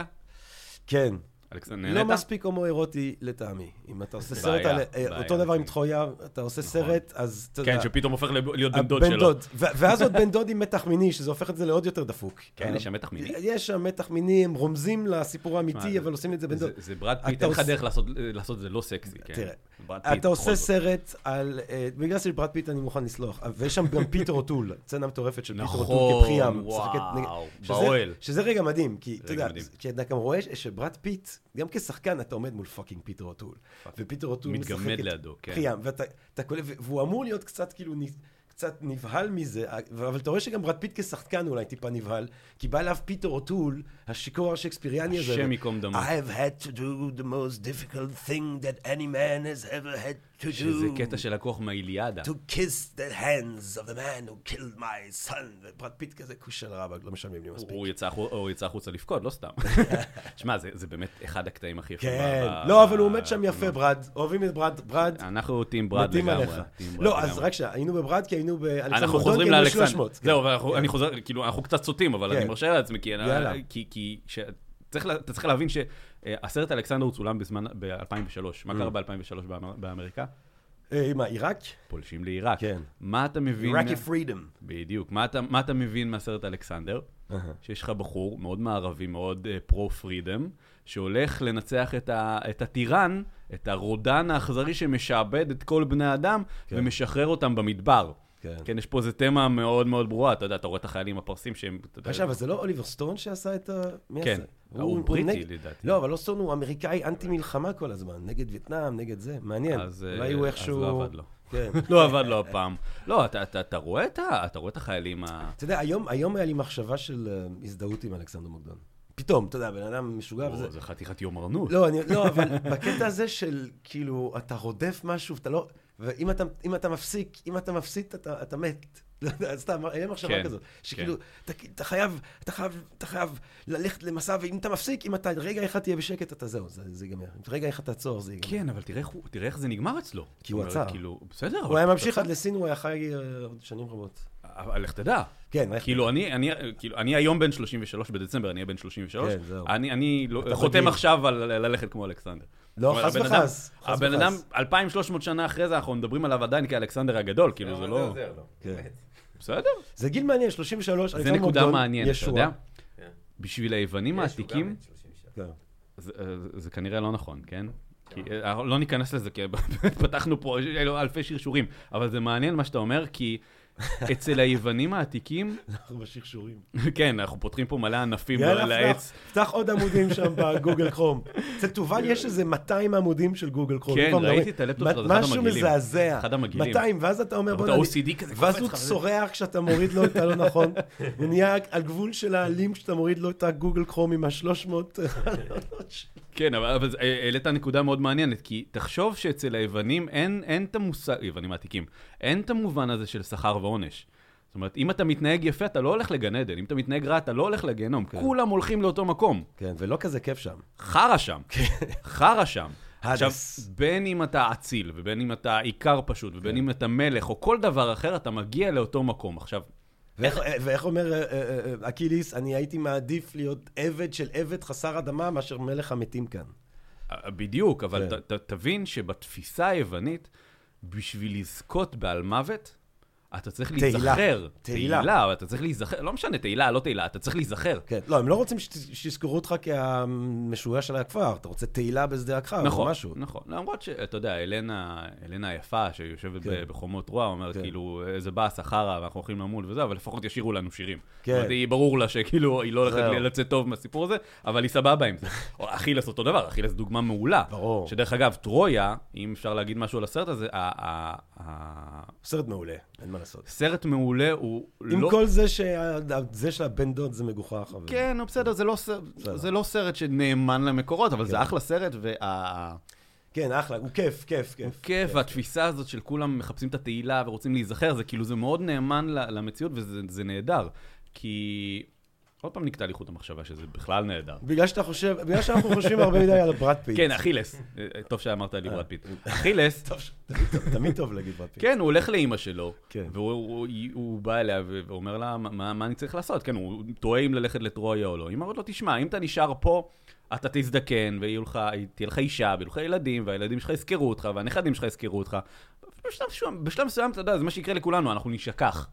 כן. אלכסנדר, לא? מספיק הומואירוטי לטעמי. אם אתה עושה סרט על... אה. אותו דבר עם טרויה, אתה עושה נכון. סרט, אז אתה יודע... כן, שפתאום הופך להיות בן דוד שלו. ואז עוד בן דוד עם מתח מיני, שזה הופך את זה לעוד יותר דפוק. כן, יש שם מתח מיני? יש שם מתח מיני, הם רומזים לסיפור האמיתי, אבל עושים את זה בן זה- דוד. זה ברד פיט, אתה אין לך דרך לעשות לעשות את זה לא סקסי, כן. תראה, ברד אתה עושה. סרט על... אה, בגלל שברד פיט אני מוכן לסלוח, ויש שם גם פיטר אוטול, סצנה מטורפת של פיטר אוטול נכון. משחקת נגד- וואו, שזה- באוהל. שזה רגע מדהים, כי אתה יודע. כי אתה גם רואה שברד פיט, גם כשחקן אתה עומד מול fucking פיטר אוטול. ופיטר אוטול משחק מתגמד לידו, כן. פריאם, ואתה אתה קולט, והוא אמור להיות קצת כאילו... קצת נבהל מזה, אבל אתה רואה שגם ברד פיט כשחקן אולי טיפה נבהל, כי בא אליו פיטר אוטול, השיכור השקספיריאני הזה. השם ייקום דמו. I've had to do the most difficult thing that any man has ever had. שזה קטע שלקוח מהאיליאדה. To kiss the hands of the man who killed my son. וברד פיט כזה כוש של רבאק, לא משלמים לי מספיק. הוא יצא החוצה לבכות, לא סתם. שמע, זה זה באמת אחד הקטעים הכי יפים. כן, לא, אבל הוא עומד שם יפה. ברד. אוהבים את ברד, ברד. אנחנו team ברד לגמרי. לא, אז. רק שנייה, היינו בברד כי היינו באלכסנדר אנחנו חוזרים לאלכסנדר. 300. כן. זהו, אני חוזר, כאילו, אנחנו קצת סוטים, אבל כן. אני מרשה לעצמי, כי ש- אתה צריך להבין שהסרט אלכסנדר הוא צולם בזמן, ב-2003. מה Mm. קרה ב-2003 באמריקה? אה, מה, עיראק? פולשים לעיראק. כן. מה אתה מבין... עיראקי פרידום. בדיוק. מה אתה, מבין מהסרט אלכסנדר? שיש לך בחור מאוד מערבי, מאוד פרו-פרידם, שהולך לנצח את, ה, את הטירן, את הרודן האכזרי שמשעבד את כל בני האדם, כן. ומשחרר אותם במדבר. כן. כן, יש פה איזה תמה מאוד מאוד ברורה, אתה יודע, אתה רואה את החיילים הפרסים שהם... עכשיו, אבל זה לא אוליבר סטון שעשה את ה... מי כן. עשה? הוא בריטי, נגד- לדעתי. לא, אבל לא סטון הוא אמריקאי אנטי מלחמה כל הזמן, נגד וייטנאם, נגד זה, מעניין. אז, אה, אולי הוא אז איכשהו... לא עבד לו. כן. לא עבד לו הפעם. לא, אתה, אתה, אתה, רואה את ה, אתה רואה את החיילים ה... אתה יודע, היום, היום היה לי מחשבה של אה, הזדהות עם אלכסנדר מוקדון. פתאום, אתה יודע, בן אדם משוגע וזה. זה חתיכת יומרנות. לא, אני, לא, אבל בקטע הזה של, כאילו, אתה רודף משהו, אתה לא... ואם אתה, אם אתה מפסיק, אם אתה מפסיד, אתה, אתה מת. יודע, סתם, היה מחשבה כן, כזאת. שכאילו, אתה, אתה חייב, אתה חייב, אתה חייב ללכת למסע, ואם אתה מפסיק, אם אתה רגע אחד תהיה בשקט, אתה זהו, זה, זה ייגמר. אם רגע אחד תעצור, זה ייגמר. כן, אבל תראה תראה איך זה נגמר אצלו. כי הוא עצר. כאילו, בסדר. הוא היה ממשיך. עד לסין, הוא היה חי אה, עוד שנים רבות. אבל לך תדע. כן, כאילו, אני, אני, כאילו, אני היום בן 33 בדצמבר, אני אהיה בן 33. כן, זהו. אני, אני לא, חותם. עכשיו על ללכת כמו אלכסנדר. לא, חס הבן אדם- וחס. חס הבן. אדם, 2,300 שנה אחרי זה, אנחנו מדברים עליו עדיין כאלכסנדר הגדול, כאילו, זה לא... עוזר לו, כן. באמת. בסדר. זה גיל מעניין, 33, זה נקודה מעניינת, אתה. יודע? כן. בשביל היוונים העתיקים, בן 33. כן. זה, זה, זה כנראה לא נכון, כן? כי אנחנו לא ניכנס לזה, כי פתחנו פה אלו אלפי שרשורים, אבל זה מעניין מה שאתה אומר, כי אצל היוונים העתיקים, אנחנו בשכשורים. כן, אנחנו פותחים פה מלא ענפים יאללה, לעץ. פתח, עוד עמודים שם בגוגל קרום. אצל תובל יש איזה 200 עמודים של גוגל קרום. כן, אתה ראיתי את הלפטופ שלו, זה אחד משהו המגעילים. מזעזע. אחד המגעילים. 200, ואז אתה אומר, בוא את ה-OCD כזה ואז הוא. צורח כשאתה מוריד לו את הלא נכון. הוא נהיה על גבול של האלים כשאתה מוריד לו את הגוגל קרום עם ה-300. כן, אבל, אבל זה- העלית נקודה מאוד מעניינת, כי תחשוב שאצל היוונים אין, אין את המושג, יוונים העתיקים, אין את המובן הזה של שכר ועונש. זאת אומרת, אם אתה מתנהג יפה, אתה לא הולך לגן עדן, אם אתה מתנהג רע, אתה לא הולך לגיהנום. כן. כולם הולכים לאותו מקום. כן, ולא כזה כיף שם. חרא שם. חרא שם. עכשיו. בין אם אתה אציל, ובין אם אתה עיקר פשוט, ובין אם אתה מלך, או כל דבר אחר, אתה מגיע לאותו מקום. עכשיו, ואיך, ואיך אומר אה, אה, אה, אקיליס, אני הייתי מעדיף להיות עבד של עבד חסר אדמה מאשר מלך המתים כאן. בדיוק, אבל כן. ת, ת, תבין שבתפיסה היוונית, בשביל לזכות בעל מוות, אתה צריך תהילה. להיזכר. תהילה. תהילה, אבל אתה צריך להיזכר, לא משנה, תהילה, לא תהילה, אתה צריך להיזכר. כן, לא, הם לא רוצים שיזכרו אותך כהמשוגע של הכפר, אתה רוצה תהילה בשדה הכפר, נכון, או משהו. נכון. למרות שאתה יודע, אלנה, אלנה היפה, שיושבת כן. בחומות רוע, אומרת כן. כאילו, איזה באס, החרא, ואנחנו הולכים למול וזה, אבל לפחות ישירו לנו שירים. כן. זאת אומרת, ברור לה שכאילו, היא לא הולכת. לצאת טוב מהסיפור הזה, אבל היא סבבה עם זה. אכילס אותו דבר, אכילס דוגמה מעולה. ברור. שדרך אגב, טרויה, אם אפשר להגיד משהו על הסרט הזה, סרט מעולה, אין מה לעשות. סרט מעולה הוא עם לא... כל זה שזה של הבן דוד זה מגוחך. אבל- כן, נו, בסדר, זה לא, סרט, בסדר. זה לא סרט שנאמן למקורות, אבל כן. זה אחלה סרט, וה... כן, אחלה, הוא כיף, כיף, הוא כיף. כיף, והתפיסה הזאת של כולם מחפשים את התהילה ורוצים להיזכר, זה כאילו, זה מאוד נאמן למציאות וזה זה נהדר. כי... עוד פעם נקטע לי חוט המחשבה שזה בכלל נהדר. בגלל שאתה חושב, בגלל שאנחנו חושבים הרבה מדי על ברד פיט. כן, אכילס. טוב שאמרת לי ברד פיט. אכילס, תמיד טוב- להגיד ברד פיט. כן, הוא הולך לאימא שלו, כן. והוא הוא, הוא בא אליה ואומר לה, מה, אני צריך לעשות? כן, הוא תוהה אם ללכת לטרויה או לא. אמא אומרת לו, תשמע, אם אתה נשאר פה, אתה תזדקן, ותהיה לך, אישה, ויהיו לך ילדים, והילדים שלך יזכרו אותך, והנכדים שלך יזכרו אותך. בשלב מסוים, אתה יודע, זה מה שיקרה לכולנו, אנחנו נשכח.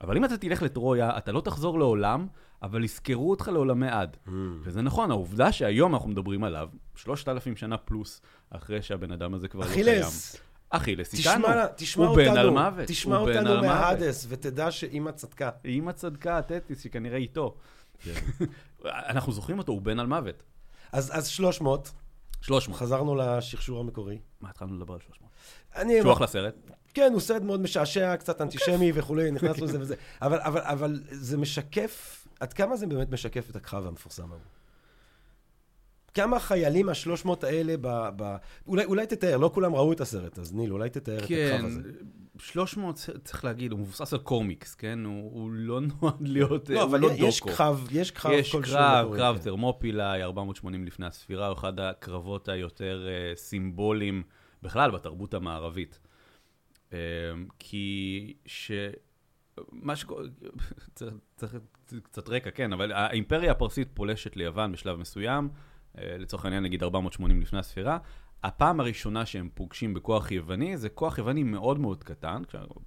אבל אם אתה תלך לטרויה, אתה לא תחזור לעולם, אבל יזכרו אותך לעולמי עד. Mm. וזה נכון, העובדה שהיום אנחנו מדברים עליו, שלושת אלפים שנה פלוס אחרי שהבן אדם הזה כבר לא קיים. אכילס. אכילס איתנו. תשמע, הוא בן על מוות. תשמע אותנו. מהאדס, ותדע שאימא צדקה. אימא צדקה, טטיס, שכנראה איתו. אנחנו זוכרים אותו, הוא בן על מוות. אז, אז 300, 300. חזרנו לשכשור המקורי. מה, התחלנו לדבר על 300? אני... שהוא אחלה סרט. כן, הוא סרט מאוד משעשע, קצת אנטישמי וכולי, נכנס לזה וזה. אבל, אבל, אבל זה משקף, עד כמה זה באמת משקף את הקרב המפורסם ההוא? כמה חיילים מהשלוש מאות האלה ב... ב... אולי, אולי תתאר, לא כולם ראו את הסרט, אז ניל, אולי תתאר את כן, הקרב הזה. 300, צריך להגיד, הוא מבוסס על קומיקס, כן? הוא, הוא לא נועד להיות, לא, הוא אבל לא יש דוקו. קרב, יש קרב יש כלשהו קרב, מקורי, קרב כן. תרמופילאי, 480 לפני הספירה, הוא אחד הקרבות היותר אה, סימבוליים בכלל בתרבות המערבית. אה, כי ש... מה שקורה, צריך, צריך קצת רקע, כן, אבל האימפריה הפרסית פולשת ליוון בשלב מסוים, אה, לצורך העניין נגיד 480 לפני הספירה. הפעם הראשונה שהם פוגשים בכוח יווני, זה כוח יווני מאוד מאוד קטן,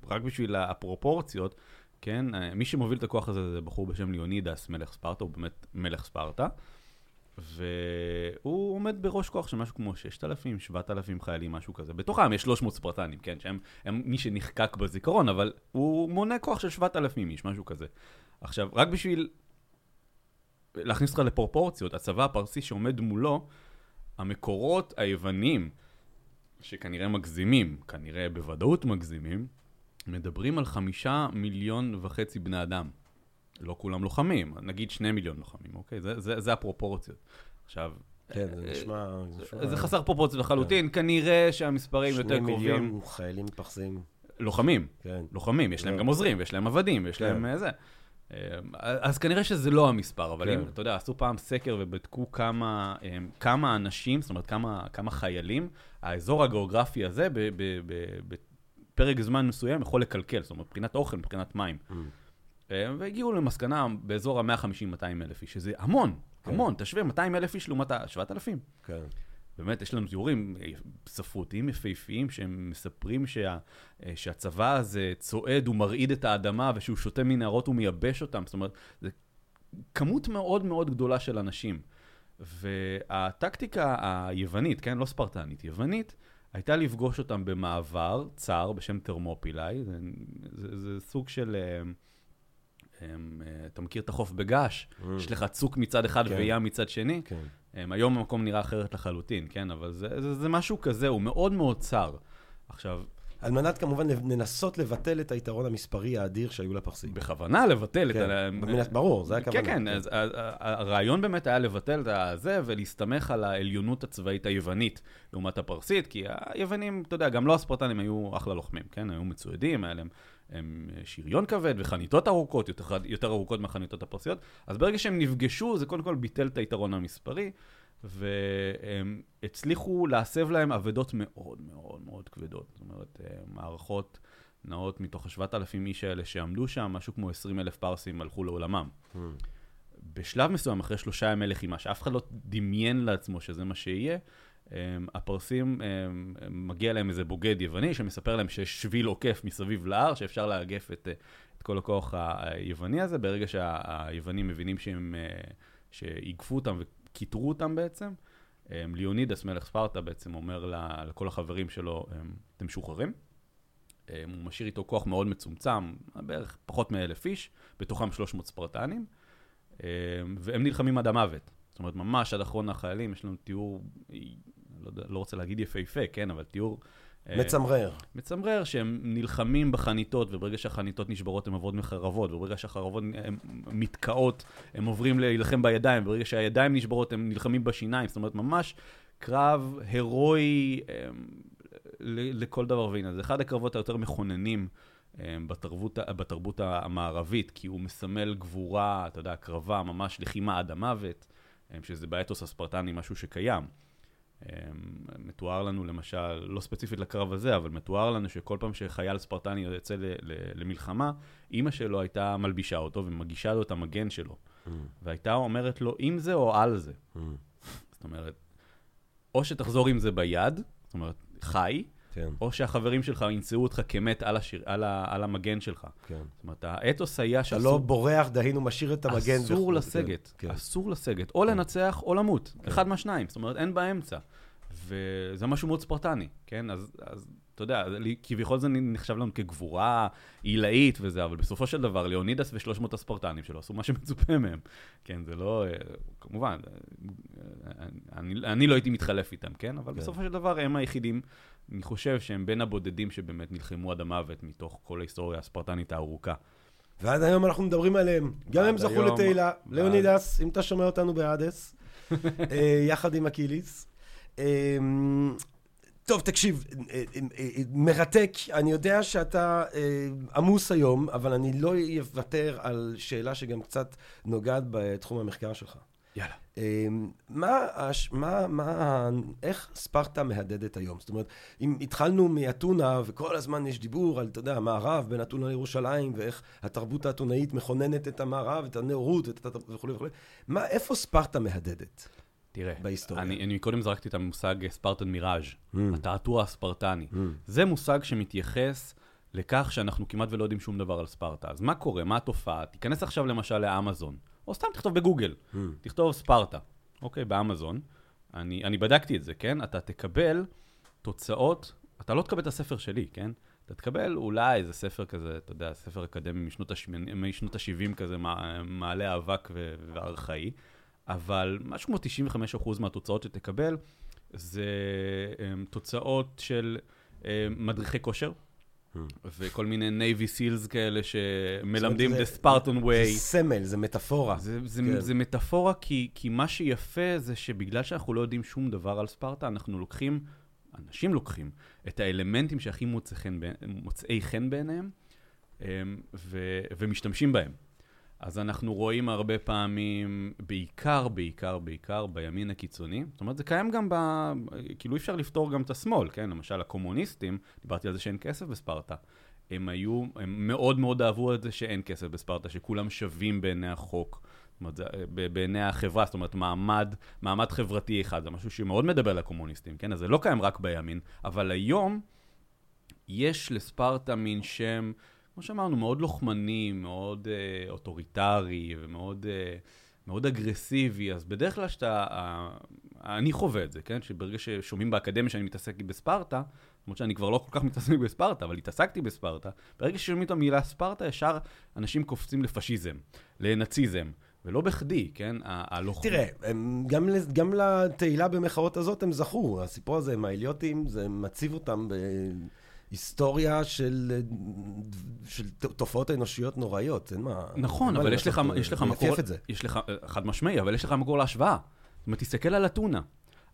רק בשביל הפרופורציות, כן, אה, מי שמוביל את הכוח הזה זה בחור בשם ליאונידס, מלך ספרטה, הוא באמת מלך ספרטה, והוא עומד בראש כוח של משהו כמו 6,000, 7,000 חיילים, משהו כזה. בתוכם יש 300 ספרטנים, כן, שהם הם מי שנחקק בזיכרון, אבל הוא מונה כוח של 7,000 איש, משהו כזה. עכשיו, רק בשביל להכניס אותך לפרופורציות, הצבא הפרסי שעומד מולו, המקורות היוונים, שכנראה מגזימים, כנראה בוודאות מגזימים, מדברים על חמישה מיליון וחצי בני אדם. לא כולם לוחמים, נגיד שני מיליון לוחמים, אוקיי? זה, זה, זה הפרופורציות. עכשיו, כן, זה נשמע... זה נשמע- זה חסר פרופורציות לחלוטין, כנראה שהמספרים יותר שני קרובים. מיליון חיילים מתפחסים, לוחמים, כן. לוחמים, יש להם לא. גם עוזרים, ויש להם עבדים, ויש כן. להם אה, זה. אה, אז כנראה שזה לא המספר, אבל כן. אם, אתה יודע, עשו פעם סקר ובדקו כמה, אה, כמה אנשים, זאת אומרת, כמה, כמה חיילים, האזור הגיאוגרפי הזה בפרק זמן מסוים יכול לקלקל, זאת אומרת, מבחינת אוכל, מבחינת מים. Mm. אה, והגיעו למסקנה באזור ה-150-200 אלף איש, שזה המון, כן. המון, תשווה 200 אלף איש לעומת ה-7,000. כן. באמת, יש לנו תיאורים ספרותיים יפהפיים שהם מספרים שה, אה, שהצבא הזה צועד ומרעיד את האדמה ושהוא שותה מנהרות ומייבש אותם. זאת אומרת, זה כמות מאוד מאוד גדולה של אנשים. והטקטיקה היוונית, כן, לא ספרטנית, יוונית, הייתה לפגוש אותם במעבר צר בשם תרמופילאי. זה, זה, זה סוג של... אה, אתה מכיר את החוף בגעש? יש לך צוק מצד אחד כן. וים מצד שני? כן. Um, היום המקום נראה אחרת לחלוטין, כן? אבל זה, זה, זה משהו כזה, הוא מאוד מאוד צר. עכשיו, על מנת כמובן לנסות לבטל את היתרון המספרי האדיר שהיו לפרסים. בכוונה לבטל כן, את ה... במילה- ברור, זה הכוונה. כן, כן, אז הרעיון באמת היה לבטל את הזה ולהסתמך על העליונות הצבאית היוונית לעומת הפרסית, כי היוונים, אתה יודע, גם לא הספרטנים היו אחלה לוחמים, כן? היו מצוידים, היה להם הם, שריון כבד וחניתות ארוכות, יותר, יותר ארוכות מהחניתות הפרסיות, אז ברגע שהם נפגשו, זה קודם כל ביטל את היתרון המספרי, והם הצליחו להסב להם אבדות מאוד מאוד מאוד כבדות. זאת אומרת, אה, מערכות נעות מתוך ה-7,000 איש האלה שעמדו שם, משהו כמו 20 אלף פרסים הלכו לעולמם. Hmm. בשלב מסוים, אחרי שלושה ימי לחימה, שאף אחד לא דמיין לעצמו שזה מה שיהיה, הפרסים, הם, הם, מגיע להם איזה בוגד יווני שמספר להם שיש שביל עוקף מסביב להר, שאפשר לאגף את, אה, את כל הכוח היווני הזה. ברגע שהיוונים מבינים שהם, אה, שיגפו אותם וכיתרו אותם בעצם, הם, ליאונידס, מלך ספרטה, בעצם אומר לכל החברים שלו, אתם משוחררים. הוא משאיר איתו כוח מאוד מצומצם, בערך פחות מאלף איש, בתוכם 300 ספרטנים. והם נלחמים עד המוות. זאת אומרת, ממש עד אחרון החיילים, יש לנו תיאור, לא, לא רוצה להגיד יפהפה, כן, אבל תיאור... אה, מצמרר. מצמרר שהם נלחמים בחניתות, וברגע שהחניתות נשברות הם עוברות מחרבות, וברגע שהחרבות הן מתקעות, הם עוברים להילחם בידיים, וברגע שהידיים נשברות הם נלחמים בשיניים, זאת אומרת, ממש קרב הירואי ל- לכל דבר ועניין. זה אחד הקרבות היותר מכוננים אה, בתרבות, בתרבות המערבית, כי הוא מסמל גבורה, אתה יודע, הקרבה, ממש לחימה עד המוות, אה, שזה באתוס הספרטני משהו שקיים. אה, מתואר לנו למשל, לא ספציפית לקרב הזה, אבל מתואר לנו שכל פעם שחייל ספרטני יוצא ל- ל- למלחמה, אימא שלו הייתה מלבישה אותו ומגישה לו את המגן שלו. Hmm. והייתה אומרת לו, אם זה או על זה. Hmm. זאת אומרת, או שתחזור עם זה ביד, זאת אומרת, חי, כן, או שהחברים שלך ימצאו אותך כמת על, השיר, על, ה, על המגן שלך. כן. זאת אומרת, האתוס היה אתה שאסור לא בורח, דהיינו, משאיר את המגן. אסור וכו', לסגת, כן, כן. אסור לסגת, או לנצח או למות, אחד מהשניים, זאת אומרת, אין באמצע. וזה משהו מאוד ספרטני, כן? אז, אז אתה יודע, כביכול זה נחשב לנו כגבורה עילאית וזה, אבל בסופו של דבר, ליאונידס ושלוש מאות הספרטנים שלו עשו מה שמצופה מהם. כן, זה לא, אה, כמובן, אה, אני, אני לא הייתי מתחלף איתם, כן? אבל כן. בסופו של דבר הם היחידים, אני חושב שהם בין הבודדים שבאמת נלחמו עד המוות מתוך כל ההיסטוריה הספרטנית הארוכה. ועד היום אנחנו מדברים עליהם. גם הם זכו לתהילה. ליאונידס, אם אתה שומע אותנו באדס, אה, יחד עם אקיליס. אה, טוב, תקשיב, אה, אה, אה, מרתק. אני יודע שאתה עמוס היום, אבל אני לא אוותר על שאלה שגם קצת נוגעת בתחום המחקר שלך. יאללה. אה, מה, מה, מה, איך ספרטה מהדהדת היום? זאת אומרת, אם התחלנו מאתונה, וכל הזמן יש דיבור על, אתה יודע, המערב בין אתונה לירושלים, ואיך התרבות האתונאית מכוננת את המערב, את הנאורות, וכולי וכולי, מה, איפה ספרטה מהדהדת? תראה, בהיסטוריה. אני, אני קודם זרקתי את המושג ספרטן מיראז', Mm. התעתוע הספרטני. Mm. זה מושג שמתייחס לכך שאנחנו כמעט ולא יודעים שום דבר על ספרטה. אז מה קורה? מה התופעה? תיכנס עכשיו למשל לאמזון, או סתם תכתוב בגוגל, Mm. תכתוב ספרטה, אוקיי, באמזון. אני, אני בדקתי את זה, כן? אתה תקבל תוצאות, אתה לא תקבל את הספר שלי, כן? אתה תקבל אולי איזה ספר כזה, אתה יודע, ספר אקדמי משנות ה-70 כזה, מע- מעלה אבק וארכאי, אבל משהו כמו 95% מהתוצאות שתקבל זה um, תוצאות של um, מדריכי כושר. וכל מיני Navy SEALs כאלה שמלמדים the Spartan זה way. סמל, זה מטאפורה. זה, זה, כן. זה מטאפורה, כי, כי מה שיפה זה שבגלל שאנחנו לא יודעים שום דבר על ספרטה, אנחנו לוקחים, אנשים לוקחים, את האלמנטים שהכי מוצאים חן, מוצאי חן בעיניהם, אמ, ו, ומשתמשים בהם. אז אנחנו רואים הרבה פעמים, בעיקר, בעיקר, בעיקר בימין הקיצוני. זאת אומרת, זה קיים גם ב... כאילו אי אפשר לפתור גם את השמאל, כן? למשל, הקומוניסטים, דיברתי על זה שאין כסף בספרטה. הם היו, הם מאוד מאוד אהבו את זה שאין כסף בספרטה, שכולם שווים בעיני החוק. זאת אומרת, ב- בעיני החברה, זאת אומרת, מעמד, מעמד חברתי אחד, זה משהו שמאוד מדבר לקומוניסטים, כן? אז זה לא קיים רק בימין, אבל היום יש לספרטה מין שם, כמו שאמרנו, מאוד לוחמני, מאוד אה, אוטוריטרי ומאוד אה, מאוד אגרסיבי, אז בדרך כלל שאתה, אה, אני חווה את זה, כן? שברגע ששומעים באקדמיה שאני מתעסק בספרטה, למרות שאני כבר לא כל כך מתעסק בספרטה, אבל התעסקתי בספרטה, ברגע ששומעים את המילה ספרטה, ישר אנשים קופצים לפשיזם, לנאציזם. ולא בכדי, כן? הלוחם... תראה, הם, גם, גם לתהילה במחאות הזאת הם זכו. הסיפור הזה עם האליוטים, זה מציב אותם בהיסטוריה של, של תופעות אנושיות נוראיות, אין מה... נכון, אין מה אבל יש לך, יש לך מקור, את זה. יש לך, חד משמעי, אבל יש לך מקור להשוואה. זאת אומרת, תסתכל על אתונה.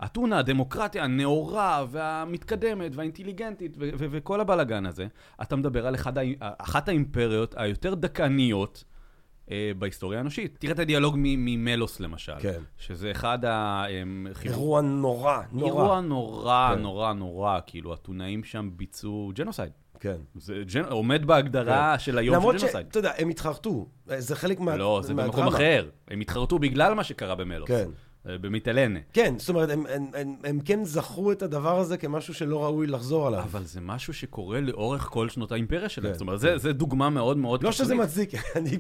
אתונה, הדמוקרטיה הנאורה והמתקדמת והאינטליגנטית וכל הבלגן הזה, אתה מדבר על אחד, אחת האימפריות היותר דכאניות אה, בהיסטוריה האנושית. תראה את הדיאלוג ממלוס למשל, כן. שזה אחד החיבור... אירוע נורא, נורא. אירוע נורא, כן. נורא, נורא, כאילו, אתונאים שם ביצעו ג'נוסייד. כן. זה ג'נ... עומד בהגדרה של היום למרות של ג'נוסייד. שאתה יודע, הם התחרטו. זה חלק מה, לא, זה. במקום אחר. הם התחרטו בגלל מה שקרה במלוס. כן. אה, במיטילנה. כן, זאת אומרת, הם, הם, הם, הם כן זכרו את הדבר הזה כמשהו שלא ראוי לחזור עליו. אבל זה משהו שקורה לאורך כל שנות האימפריה שלהם. כן. זאת אומרת, זה- זה דוגמה מאוד מאוד לא שזה. מצדיק, אני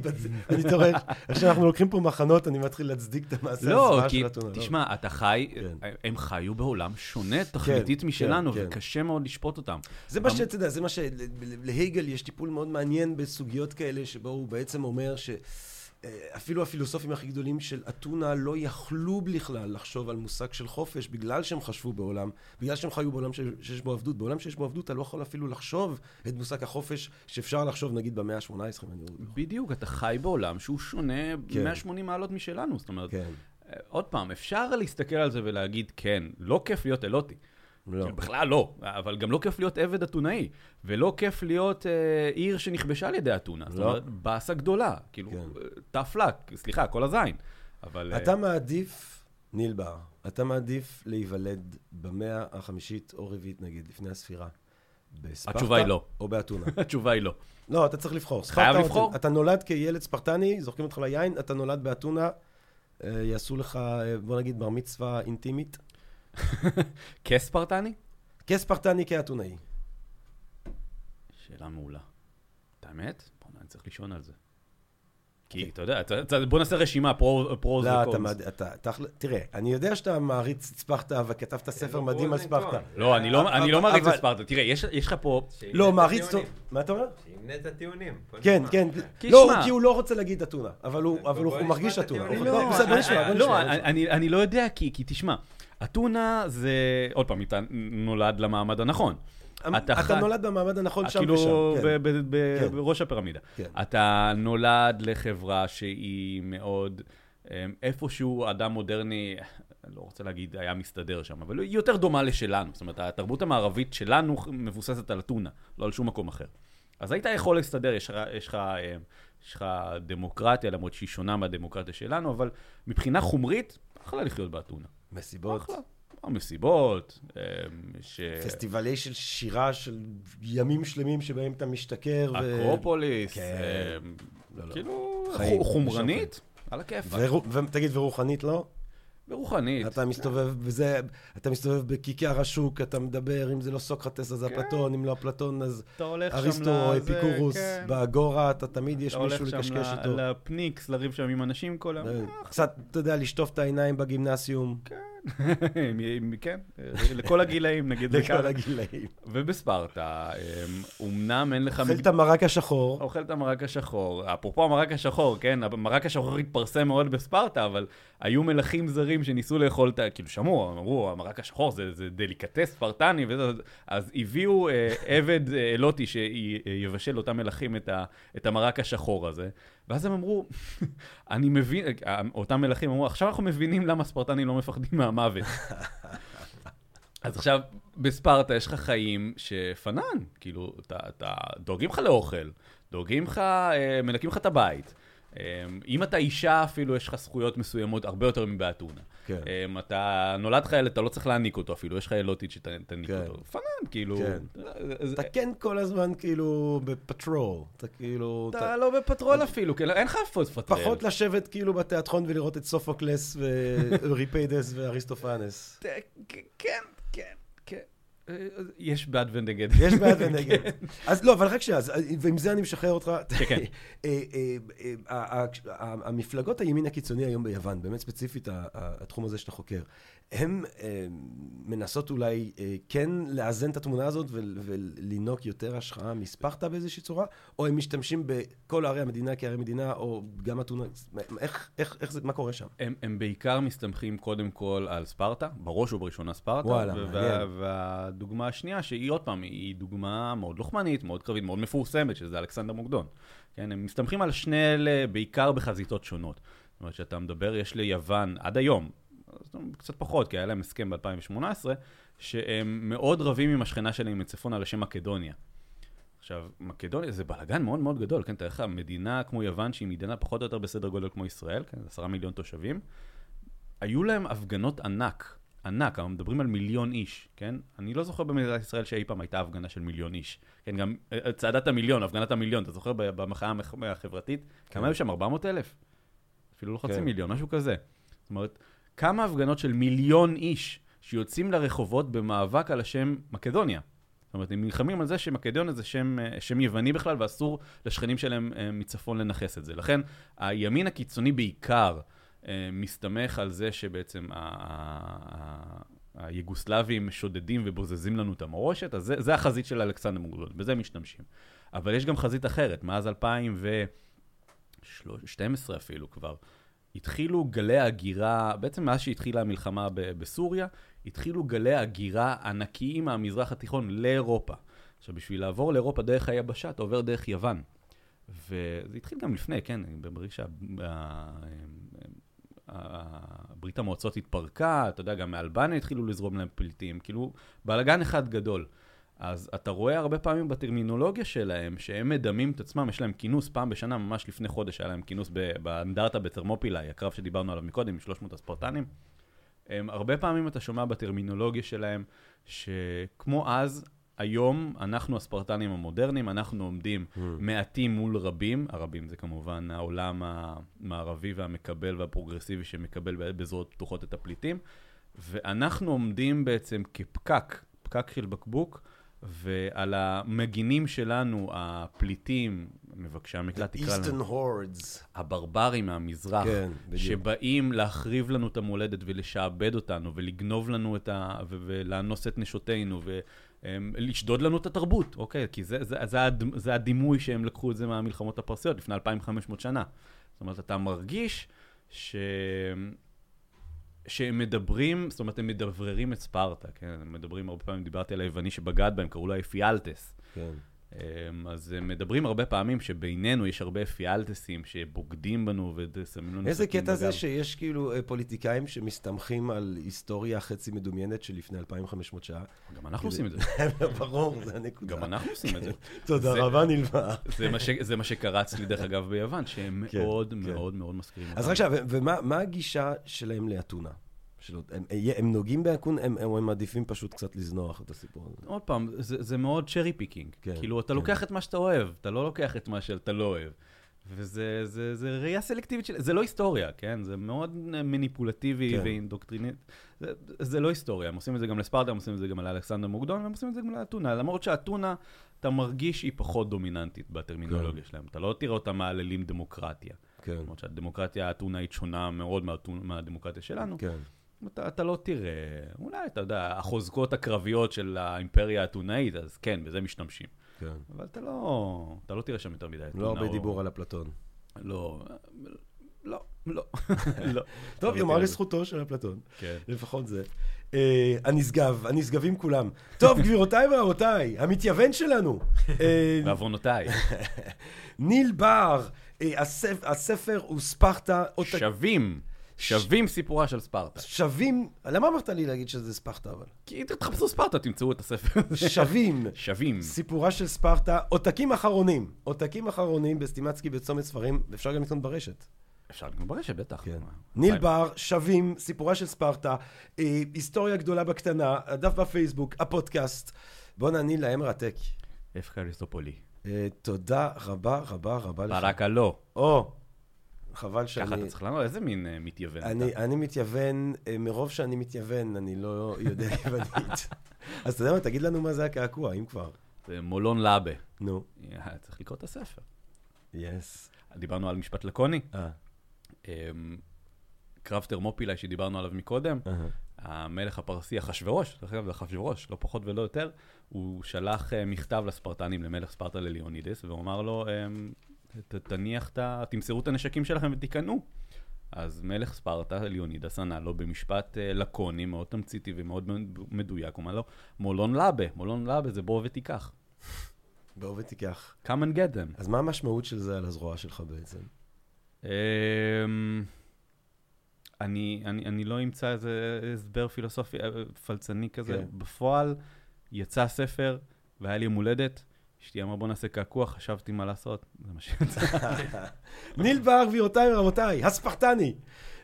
אני מתעורר, איך שאנחנו לוקחים פה מחנות, אני מתחיל להצדיק את המעשה לא, כי של אתונה. לא. תשמע, אתה חי, כן. הם חיו בעולם שונה תכליתית כן, משלנו, כן. וקשה מאוד לשפוט אותם. זה מה שאתה יודע, זה מה שלהייגל יש טיפול מאוד מעניין בסוגיות כאלה, שבו הוא בעצם אומר שאפילו הפילוסופים הכי גדולים של אתונה לא יכלו בכלל לחשוב על מושג של חופש, בגלל שהם חשבו בעולם, בגלל שהם חיו בעולם ש- שיש בו עבדות. בעולם שיש בו עבדות אתה לא יכול אפילו לחשוב את מושג החופש שאפשר לחשוב נגיד במאה ה-18. אם אני... בדיוק, אתה חי בעולם שהוא שונה כן. 180 מעלות משלנו. זאת אומרת, כן. אה, עוד פעם, אפשר להסתכל על זה ולהגיד, כן, לא כיף להיות אלוטי. לא. כאילו, בכלל לא, אבל גם לא כיף להיות עבד אתונאי, ולא כיף להיות אה, עיר שנכבשה על ידי אתונה. זאת לא. אומרת, באסה גדולה, כאילו, כן. tough luck, סליחה, כל הזין. אבל... אה, אתה מעדיף, ניל בר, אתה מעדיף להיוולד במאה החמישית או רביעית נגיד, לפני הספירה, בספרטה? התשובה היא לא. או באתונה? התשובה היא לא. לא, אתה צריך לבחור. חייב ספרטה או לבחור? אתה נולד כילד ספרטני, זורקים אותך ליין, אתה נולד באתונה, אה, יעשו לך, אה, בוא נגיד, בר מצווה אינטימית. כספרטני? כספרטני כאתונאי. שאלה מעולה. את האמת? בוא'נה, אני צריך לישון על זה. כי, אתה יודע, אתה- אתה- בוא נעשה רשימה, pro pros לא, אתה, ו cons. תכל- תראה, אני יודע שאתה מעריץ את ספרטה וכתבת ספר לא, מדהים על pros ספרטה. לא, אני לא- אני לא מעריץ את ספרטה. תראה, יש יש לך פה... לא, מעריץ. מה אתה אומר? שימנה את הטיעונים. כן. כן. כי לא, כי הוא לא רוצה להגיד אתונה, אבל הוא מרגיש את אתונה. הוא- לא, בוא אני- נשמע, בוא לא, נשמע. אני- לא יודע, כי כי תשמע, אתונה זה... עוד פעם, אתה נולד למעמד הנכון. אתה אתה חי- נולד במעמד הנכון שם כאילו ושם. כן. ב- ב- ב- כן. בראש הפירמידה. כן. אתה נולד לחברה שהיא מאוד, אמ, איפשהו אדם מודרני, לא רוצה להגיד היה מסתדר שם, אבל היא יותר דומה לשלנו. זאת אומרת, התרבות המערבית שלנו מבוססת על אתונה, לא על שום מקום אחר. אז היית יכול להסתדר, יש לך, יש לך, אמ, יש לך דמוקרטיה, למרות שהיא שונה מהדמוקרטיה שלנו, אבל מבחינה חומרית, אחלה לחיות באתונה. מסיבות, אחלה. המסיבות, אמ, ש... פסטיבלי של שירה של ימים שלמים שבהם אתה משתכר. ו- אקרופוליס, כן. אמ, לא, לא. כאילו, חיים, חו- חומרנית, על. ורו- ותגיד, ורוחנית לא? ורוחנית. אתה מסתובב בזה, אתה מסתובב בכיכר השוק, אתה מדבר, אם זה לא סוקרטס אז אפלטון, אם לא אפלטון אז אתה הולך שם אריסטו או אפיקורוס, כן. באגורה, אתה תמיד יש אתה הולך מישהו שם לקשקש איתו. לפניקס, לריב שם עם אנשים כל היום. קצת, אתה יודע, לשטוף את העיניים בגימנסיום, עם- כן, לכל הגילאים נגיד לכל. הגילאים. ובספרטה, אמ, אמנם אין לך... אוכל את המרק השחור, אוכל את המרק השחור. אפרופו המרק השחור, כן, המרק השחור התפרסם מאוד בספרטה, אבל היו מלכים זרים שניסו לאכול את ה... כאילו, שמעו, אמרו, המרק השחור זה, זה דליקטס ספרטני, וזה, אז הביאו אה, עבד אה, אלוטי שיבשל לאותם מלכים את, ה, את המרק השחור הזה, ואז הם אמרו, אני מבין, אותם מלכים אמרו, עכשיו אנחנו מבינים למה ספרטנים לא מפחדים מהמוות. אז עכשיו, בספרטה יש לך חיים של פנאן, כאילו, אתה, אתה, דואגים לך לאוכל, דואגים לך, אה, מנקים לך את הבית. אה, אם אתה אישה אפילו, יש לך זכויות מסוימות הרבה יותר מבאתונה. כן. אה, אתה נולד לך ילד, אתה לא צריך להניק אותו אפילו, יש לך ילודית שתניק כן. אותו. פנאן, כאילו. כן. זה- אתה כן כל הזמן כאילו בפטרול, אתה כאילו, אתה- אתה לא בפטרול אפילו, כן, אין לך איפה לפטרל. פחות לשבת כאילו בתיאטרון ולראות את סופוקלס ואוריפיידס ואריסטופאנס. כן, יש בעד ונגד. יש בעד ונגד. אז לא, אבל רק שנייה, אז- ועם זה אני משחרר אותך. כן, כן. אה, אה, אה, המפלגות הימין הקיצוני היום ביוון, באמת ספציפית התחום הזה שאתה חוקר, הן אה, מנסות אולי אה, כן לאזן את התמונה הזאת ול- ולינוק יותר השחאה מספרטה באיזושהי צורה, או הם משתמשים בכל ערי המדינה כערי מדינה, או גם אתונה, איך, איך, איך זה, מה קורה שם? הם, הם בעיקר מסתמכים קודם כל על ספרטה, בראש ובראשונה ספרטה. וואלה, ו- מעניין. והדוגמה השנייה, שהיא עוד פעם, היא דוגמה מאוד לוחמנית, מאוד קרבית, מאוד מפורסמת, שזה אלכסנדר מוקדון. כן, הם מסתמכים על שני אלה בעיקר בחזיתות שונות. זאת אומרת, כשאתה מדבר, יש ליוון, עד היום, קצת פחות, כי היה להם הסכם ב-2018, שהם מאוד רבים עם השכנה שלהם מצפון על השם מקדוניה. עכשיו, מקדוניה זה בלאגן מאוד מאוד גדול, כן? תאר לך, מדינה כמו יוון, שהיא מדינה פחות או יותר בסדר גודל כמו ישראל, כן? עשרה מיליון תושבים, היו להם הפגנות ענק, ענק, אנחנו מדברים על מיליון איש, כן? אני לא זוכר במדינת ישראל שאי פעם הייתה הפגנה של מיליון איש. כן, גם אה, צעדת המיליון, הפגנת המיליון, אתה זוכר במחאה החברתית? כמה היו שם? 400 אלף? אפילו לא חצי כן. מיליון, משהו כזה. זאת אומרת, כמה הפגנות של מיליון איש שיוצאים לרחובות במאבק על השם מקדוניה. זאת אומרת, הם נלחמים על זה שמקדוניה זה שם, אה, שם יווני בכלל, ואסור לשכנים שלהם אה, מצפון לנכס את זה. לכן, הימין הקיצוני בעיקר אה, מסתמך על זה שבעצם ה- היוגוסלבים שודדים ובוזזים לנו את המורשת, אז זה, זה החזית של אלכסנדר מוגדון, בזה משתמשים. אבל יש גם חזית אחרת, מאז 2012 אפילו כבר, התחילו גלי הגירה, בעצם מאז שהתחילה המלחמה ב- בסוריה, התחילו גלי הגירה ענקיים מהמזרח התיכון לאירופה. עכשיו, בשביל לעבור לאירופה דרך היבשה, אתה עובר דרך יוון. וזה התחיל גם לפני, כן, בברית ברית המועצות התפרקה, אתה יודע, גם מאלבניה התחילו לזרום להם פליטים, כאילו, בלאגן אחד גדול. אז אתה רואה הרבה פעמים בטרמינולוגיה שלהם, שהם מדמים את עצמם, יש להם כינוס פעם בשנה, ממש לפני חודש היה להם כינוס באנדרטה בטרמופילאי, הקרב שדיברנו עליו מקודם, עם 300 הספרטנים. הם, הרבה פעמים אתה שומע בטרמינולוגיה שלהם, שכמו אז, היום, אנחנו הספרטנים המודרניים, אנחנו עומדים Mm. מעטים מול רבים, הרבים זה כמובן העולם המערבי והמקבל והפרוגרסיבי שמקבל בזרועות פתוחות את הפליטים, ואנחנו עומדים בעצם כפקק, פקק של בקבוק, ועל המגינים שלנו, הפליטים, מבקשי המקלט, תקרא Eastern להם, hordes. הברברים מהמזרח, כן, בדיוק. שבאים להחריב לנו את המולדת ולשעבד אותנו, ולגנוב לנו את ה... ולאנוס את נשותינו, ולשדוד לנו את התרבות, אוקיי? כי זה, זה, זה, הד... זה הדימוי שהם לקחו את זה מהמלחמות הפרסיות לפני 2,500 שנה. זאת אומרת, אתה מרגיש ש... שהם מדברים, זאת אומרת, הם מדבררים את ספרטה, כן? הם מדברים, הרבה פעמים דיברתי על היווני שבגד בהם, קראו לה אפיאלטס. כן. אמ, אז מדברים הרבה פעמים שבינינו יש הרבה אפיאלטסים שבוגדים בנו ושמים לנו איזה קטע זה. שיש כאילו אה, פוליטיקאים שמסתמכים על היסטוריה חצי מדומיינת של לפני 2,500 שעה? גם אנחנו עושים את זה. ברור, זה הנקודה. גם אנחנו עושים את זה. תודה רבה, נלווה. זה מה שקרץ לי, דרך אגב, ביוון, שהם כן, מאוד כן. מאוד מאוד מזכירים אז רק ו- ומה מה הגישה שלהם לאתונה? שלא- הם- הם נוגעים באקון, הם- הם מעדיפים פשוט קצת לזנוח את הסיפור הזה. עוד פעם, זה, זה מאוד cherry picking. כן, כאילו, אתה כן. לוקח את מה שאתה אוהב, אתה לא לוקח את מה שאתה לא אוהב. וזה זה, זה ראייה סלקטיבית של... זה לא היסטוריה, כן? זה מאוד מניפולטיבי כן. כן. ואינדוקטרינית. זה, זה לא היסטוריה, הם עושים את זה גם לספרטה, הם עושים את זה גם לאלכסנדר מוקדון, והם עושים את זה גם לאתונה. למרות שהאתונה, אתה מרגיש שהיא פחות דומיננטית בטרמינולוגיה שלהם. אתה לא תראה אותם מעללים דמוקרטיה. כן, למרות שהדמוקרטיה האתונאית שונה מאוד מהדמוקרטיה שלנו. כן. אתה, אתה לא תראה, אולי, אתה יודע, החוזקות הקרביות של האימפריה האתונאית, אז כן, בזה משתמשים. כן. אבל אתה לא, אתה לא תראה שם יותר מדי אתונה. לא הרבה או- דיבור על אפלטון. לא, לא, לא, לא. טוב, יאמר לא תראה. לזכותו של אפלטון. כן. לפחות זה. אה, הנשגב, הנשגבים כולם. טוב, גבירותיי ורבותיי, המתייוון שלנו. אה, בעוונותיי, ניל בר, אה, הספ- הספר הוא ספרטה, שווים, שווים סיפורה של ספרטה. שווים, למה אמרת לי להגיד שזה ספרטה אבל? כי תחפשו ספרטה, תמצאו את הספר הזה. שווים. שווים. סיפורה של ספרטה, עותקים אחרונים. עותקים אחרונים בסטימצקי בצומת ספרים, ואפשר גם לקנות ברשת. אפשר גם ברשת, בטח. כן. ניל בר, שווים, סיפורה של ספרטה, אה, היסטוריה גדולה בקטנה, הדף בפייסבוק, הפודקאסט. בואנה, ניל, היה מרתק. אפקריסטופולי. אה, תודה רבה רבה רבה לך. ברקה לא. או, חבל ככה שאני... אתה צריך לענות, איזה מין אה, מתייוון אתה? אני, מתייוון, אה, מרוב שאני מתייוון, אני לא יודע יוונית. אז אתה יודע מה, תגיד לנו מה זה הקעקוע, אם כבר. זה מולון לאבה. נו, צריך לקרוא את הספר. יס. דיברנו על משפט לקוני. אה, אמ, קרב תרמופילאי שדיברנו עליו מקודם. המלך הפרסי אחשורוש, דרך אגב זה אחשורוש, לא פחות ולא יותר, הוא שלח מכתב לספרטנים, למלך ספרטה לליאונידס, והוא אמר לו, אמ, ת- תניח את ה... תמסרו את הנשקים שלכם ותיכנעו. אז מלך ספרטה, ליאונידס, ענה לו במשפט אה, לקוני, מאוד תמציתי ומאוד מדויק, הוא אמר לו, מולון לאבה, מולון לאבה זה בוא ותיקח. בוא ותיקח. come and get them. אז מה המשמעות של זה על הזרוע שלך בעצם? אמ, אני, אני, אני לא אמצא איזה הסבר פילוסופי אה, פלצני כזה. כן. בפועל, יצא ספר, והיה לי יום הולדת, אשתי אמרה בוא נעשה קעקוע, חשבתי מה לעשות, זה מה שיצא. ניל בר, גבירותיי ורבותיי, הספרטני.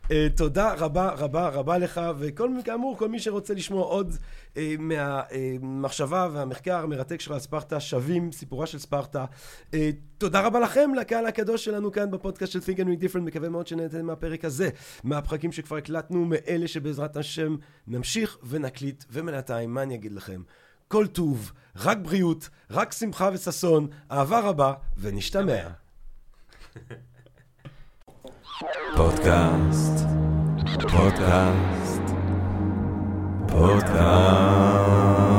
Uh, תודה רבה רבה רבה לך, וכל, כאמור, כל מי שרוצה לשמוע עוד uh, מהמחשבה והמחקר המרתק שלך על ספרטה, שווים, סיפורה של ספרטה. Uh, תודה רבה לכם, לקהל הקדוש שלנו כאן בפודקאסט של Think and Make Different, מקווה מאוד שנהנתם מהפרק הזה, מהפרקים שכבר הקלטנו, מאלה שבעזרת השם נמשיך ונקליט, ובינתיים, מה אני אגיד לכם? כל טוב, רק בריאות, רק שמחה וששון, אהבה רבה, ונשתמע. פודקאסט, פודקאסט, פודקאסט.